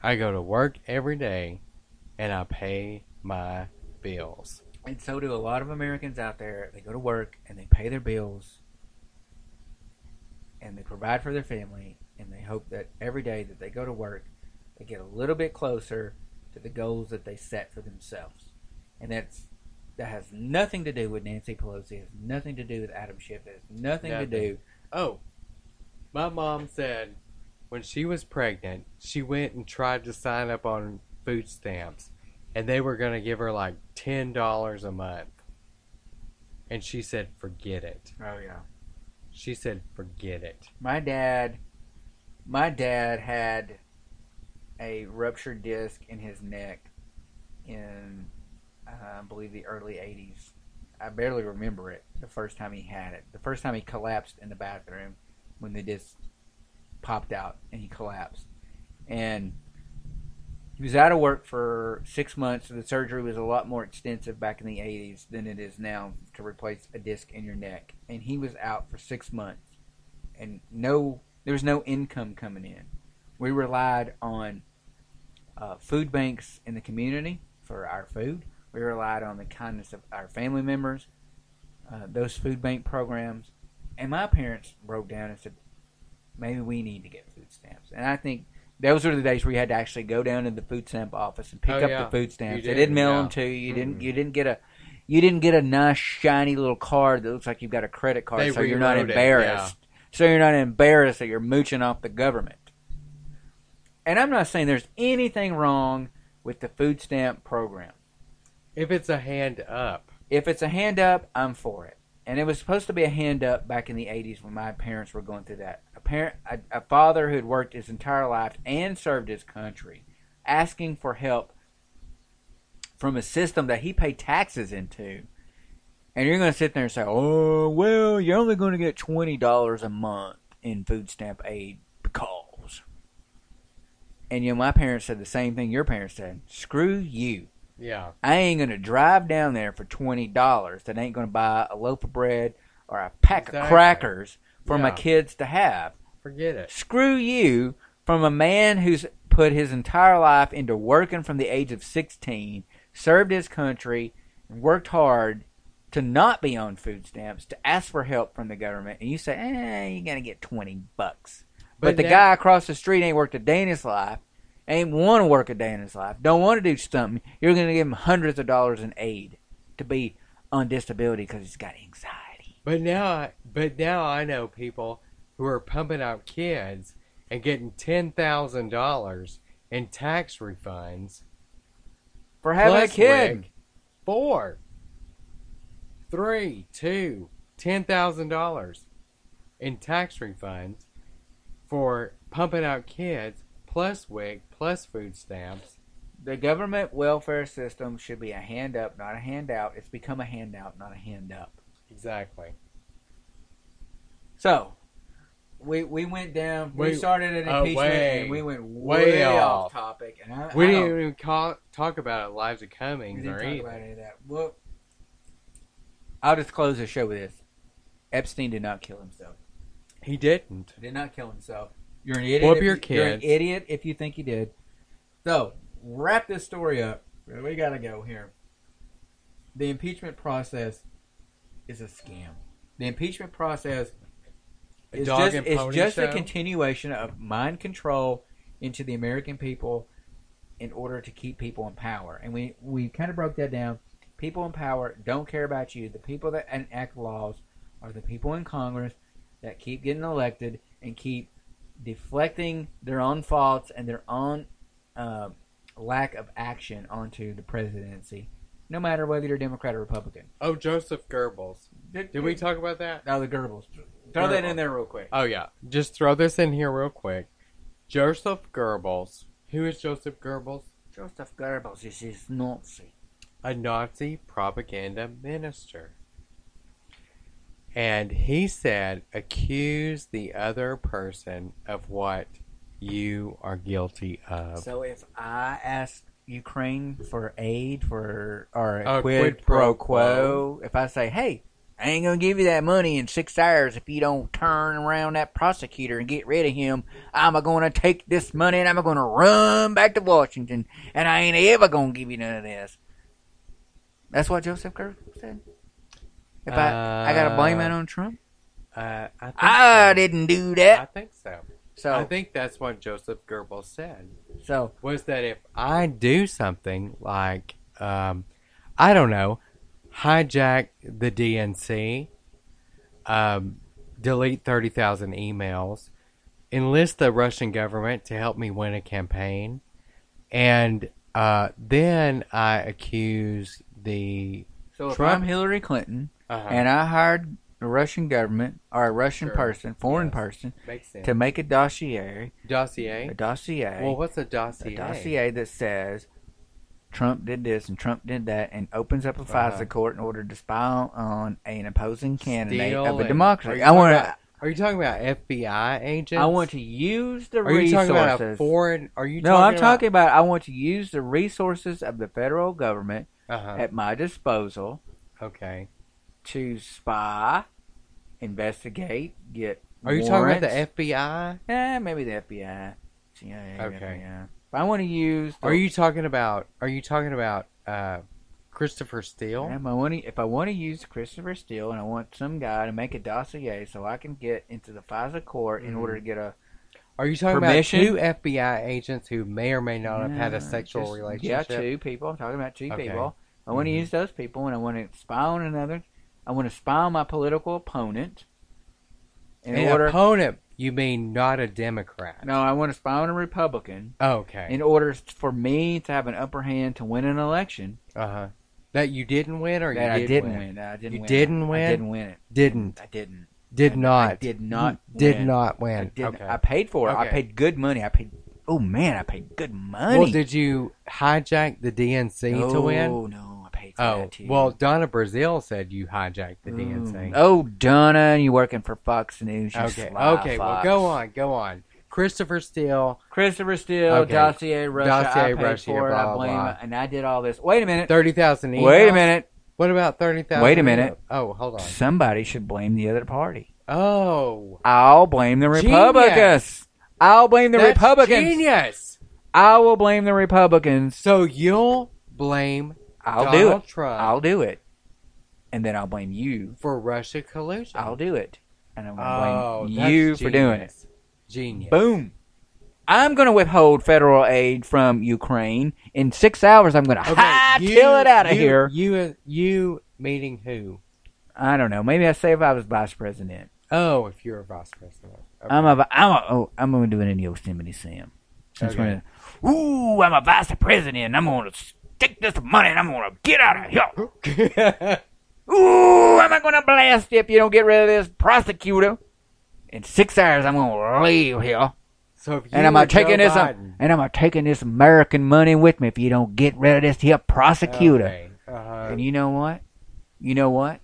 I go to work every day and I pay my bills. And so do a lot of Americans out there. They go to work and they pay their bills and they provide for their family and they hope that every day that they go to work they get a little bit closer to the goals that they set for themselves. And that's that has nothing to do with Nancy Pelosi, has nothing to do with Adam Schiff, it has nothing, to do Oh, my mom said when she was pregnant, she went and tried to sign up on food stamps, and they were going to give her like $10 a month. And she said, forget it. Oh yeah. She said, forget it. My dad, my dad had a ruptured disc in his neck in, uh, I believe, the early '80s. I barely remember it. The first time he had it, the first time he collapsed in the bathroom when the disc popped out and he collapsed, and he was out of work for six months. The surgery was a lot more extensive back in the '80s than it is now to replace a disc in your neck, and he was out for six months and no there was no income coming in. We relied on uh, food banks in the community for our food. We relied on the kindness of our family members, uh, those food bank programs, and my parents broke down and said, "Maybe we need to get food stamps." And I think those were the days where you had to actually go down to the food stamp office and pick Oh, up yeah. the food stamps. You They did, didn't mail yeah. them to you. You didn't. You didn't get a. You didn't get a nice shiny little card that looks like you've got a credit card, They so you're not rewrote it, embarrassed. So you're not embarrassed that you're mooching off the government. And I'm not saying there's anything wrong with the food stamp program. If it's a hand up, If it's a hand up, I'm for it. And it was supposed to be a hand up back in the 80s when my parents were going through that parent, a, a father who had worked his entire life and served his country, asking for help from a system that he paid taxes into. And you're going to sit there and say, "Oh, well, you're only going to get twenty dollars a month in food stamp aid because." And you know, my parents said the same thing your parents said. Screw you. Yeah. I ain't gonna drive down there for twenty dollars. That ain't gonna buy a loaf of bread or a pack of crackers for my kids to have. Forget it. Screw you from a man who's put his entire life into working from the age of sixteen, served his country, and worked hard to not be on food stamps, to ask for help from the government, and you say, eh, you're gonna get twenty bucks. But, the now- guy across the street ain't worked a day in his life, ain't want to work a day in his life, don't want to do something. You're going to give him hundreds of dollars in aid to be on disability because he's got anxiety. But now, I, but now I know people who are pumping out kids and getting ten thousand dollars in tax refunds. For having a kid. WIC, four, three, two, ten thousand dollars in tax refunds for pumping out kids, plus WIC, plus food stamps. The government welfare system should be a hand up, not a handout. It's become a handout, not a hand up. Exactly. So, we we went down. We, We- started an uh, impeachment, way- and we went way way, off off. topic. And I, We I didn't even call, talk about Elijah we Cummings didn't or talk anything. about any of that. Well, I'll just close the show with this: Epstein did not kill himself. He didn't. Did not kill himself. You're an idiot. Whoop your you- You're an idiot if you think he did. So wrap this story up. We gotta go here. The impeachment process is a scam. The impeachment process is just, it's just a continuation of mind control into the American people in order to keep people in power. And we, we kind of broke that down. People in power don't care about you. The people that enact laws are the people in Congress that keep getting elected and keep deflecting their own faults and their own uh, lack of action onto the presidency, no matter whether you're Democrat or Republican. Oh, Joseph Goebbels. Did we talk about that? No, the Goebbels. Throw that in there real quick. Oh yeah. Just throw this in here real quick. Joseph Goebbels. Who is Joseph Goebbels? Joseph Goebbels is his Nazi. A Nazi propaganda minister. And he said, accuse the other person of what you are guilty of. So if I ask Ukraine for aid for or A quid, quid pro pro quo, if I say, "Hey, I ain't gonna give you that money in six hours if you don't turn around that prosecutor and get rid of him, I'm gonna take this money and I'm gonna run back to Washington, and I ain't ever gonna give you none of this." That's what Joseph Goebbels said. If I I gotta blame it Uh, on Trump, Uh, I, think I so. didn't do that. I think so. So I think that's what Joseph Goebbels said. so was that if I do something like, um, I don't know, hijack the DNC, um, delete 30,000 emails, enlist the Russian government to help me win a campaign, and uh, then I accuse the. so if Trump- I'm Hillary Clinton. Uh, and I hired the Russian government or a Russian Sure. person, foreign Yes. person, to make a dossier, dossier. a dossier, Well, what's a dossier? a dossier that says Trump did this and Trump did that, and opens up a FISA Uh-huh. court in order to spy on an opposing candidate Steal of a democracy. Are you I talking want about- to. Are you talking about FBI agents? I want to use the Are you resources. talking about a foreign? Are you? no, talking I'm about, talking about. I want to use the resources of the federal government Uh-huh. at my disposal Okay. to spy, investigate, get. Are you talking about the. FBI? Eh, maybe the FBI. CIA, Okay. FBI. But I want to use. The, Are you talking about? Are you talking about uh, Christopher Steele? I want to, if I want to use Christopher Steele and I want some guy to make a dossier so I can get into the FISA court in Mhm. order to get a Are you talking Permission? about two FBI agents who may or may not have had a sexual just- relationship? Yeah, two people. I'm talking about two Okay. people. I want to Mhm. use those people and I want to spy on another. I want to spy on my political opponent. In An order, opponent, you mean not a Democrat? no, I want to spy on a Republican Okay. in order for me to have an upper hand to win an election Uh huh. That you didn't win, or that you I did didn't win? win. I didn't You win. didn't I win? didn't win it. Didn't. I didn't. Did And I not. did not. Did win. not I win. did. Okay. I paid for it. I paid good money. I paid. Oh man, I paid good money. Well, did you hijack the DNC no, to win? Oh no, I Oh, that well, Donna Brazile said you hijacked the DNC. Mm. Oh, Donna, you working for Fox News? You okay, okay. Well, go on, go on. Christopher Steele, Christopher Steele, Okay. Dossier Russia. I Dossier paid Russia, for it. blah, I blame blah. it, and I did all this. Wait a minute. thirty thousand emails. Wait a minute. What about thirty thousand? Wait a minute. Oh, hold on. Somebody should blame the other party. Oh, I'll blame the Genius. Republicans. I'll blame the that's Republicans. Genius. I will blame the Republicans. So you'll blame I'll Donald do it. Trump I'll do it. And then I'll blame you. for Russia collusion. I'll do it. And I'm oh, going to blame that's you for doing it. genius. Genius. Boom. I'm going to withhold federal aid from Ukraine. In six hours, I'm going to hightail it out of you, here. You, you meeting who? I don't know. Maybe I say if I was vice president. Oh, if you're a vice president. Okay. I'm a, I'm a, oh, I'm going to do it in Yosemite Sam. Since Okay. we're, ooh, I'm a vice president. I'm going to stick this money and I'm going to get out of here. Ooh, am I going to blast you if you don't get rid of this prosecutor? In six hours, I'm going to leave here. so if you And I'm were not taking Joe this, uh, Biden, and I'm not taking this American money with me if you don't get rid of this here prosecutor. okay, uh, And you know what? You know what?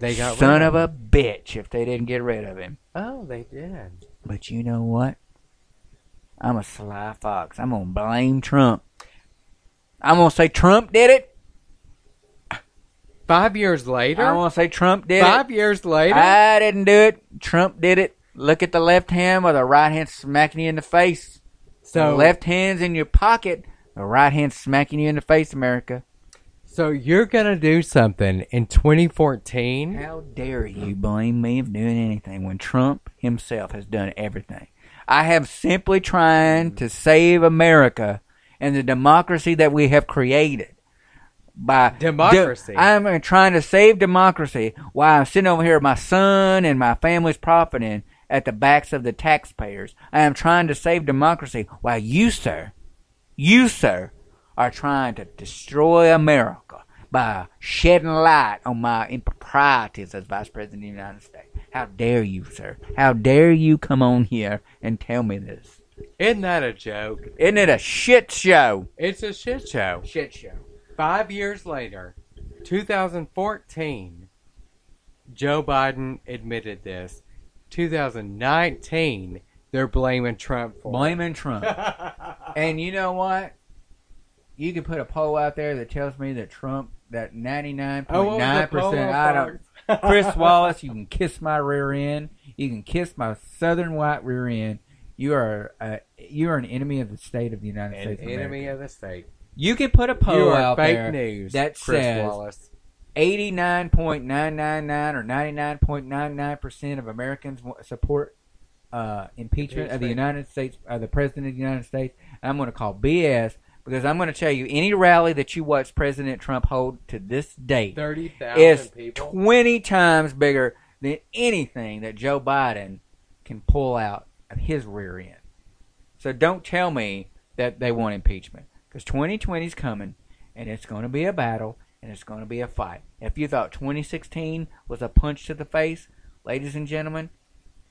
they got Son rid of a bitch if they didn't get rid of him. Oh, they did. But you know what? I'm a sly fox. I'm gonna blame Trump. I'm gonna say Trump did it. Five years later. I'm gonna say Trump did it. Five years later. I didn't do it. Trump did it. Look at the left hand while the right hand smacking you in the face. so the left hand's in your pocket. The right hand smacking you in the face, America. So you're gonna do something in 2014? How dare you blame me of doing anything when Trump himself has done everything? I have simply trying to save America and the democracy that we have created. By Democracy? I'm uh, trying to save democracy while I'm sitting over here, my son and my family's profiting at the backs of the taxpayers. I am trying to save democracy while you, sir, you, sir, are trying to destroy America by shedding light on my improprieties as Vice President of the United States. How dare you, sir? How dare you come on here and tell me this? Isn't that a joke? Isn't it a shit show? It's a shit show. Shit show. Five years later, 2014, Joe Biden admitted this. 2019, they're blaming Trump for it. Blaming Trump. and you know what? You can put a poll out there that tells me that Trump, that 99.9% Oh, what was the poll I don't. Chris Wallace, you can kiss my rear end. You can kiss my southern white rear end. You are uh, you are an enemy of the state of the United An States. of enemy America. of the state. You can put a poll you are out fake there news. that Chris says Wallace. 89.999 or 99.99% of Americans wa- support uh, impeachment of the Impeachment. United States, uh, the President of the United States. I'm going to call BS because I'm going to tell you any rally that you watch President Trump hold to this date 30,000 is people. 20 times bigger than anything that Joe Biden can pull out of his rear end. So don't tell me that they want impeachment because 2020 is coming and it's going to be a battle and it's going to be a fight. If you thought 2016 was a punch to the face, ladies and gentlemen,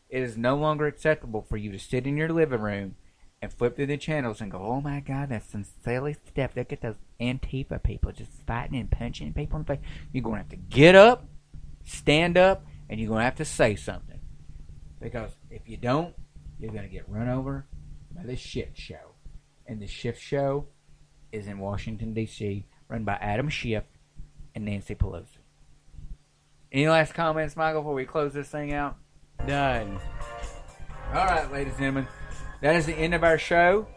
it is no longer acceptable for you to sit in your living room and flip through the channels and go, "Oh my God, that's some silly stuff." Look at those Antifa people just fighting and punching people in the face. You're going to have to get up, stand up, and you're going to have to say something. Because if you don't, you're going to get run over by the shit show. And the shift show is in Washington, D.C., run by Adam Schiff and Nancy Pelosi. Any last comments, Michael, before we close this thing out? Done. All right, ladies and gentlemen, that is the end of our show.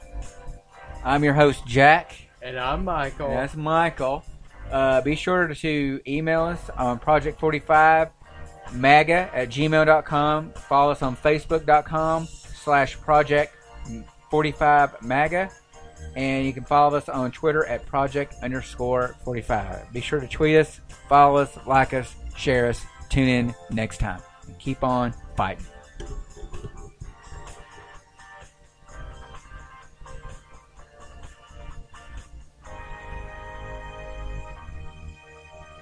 I'm your host, Jack. And I'm Michael. That's Michael. Uh, be sure to email us on Project45 MAGA at gmail.com. Follow us on Facebook.com slash Project 45 MAGA. And you can follow us on Twitter at Project underscore 45. Be sure to tweet us, follow us, like us, share us. Tune in next time. Keep on fighting.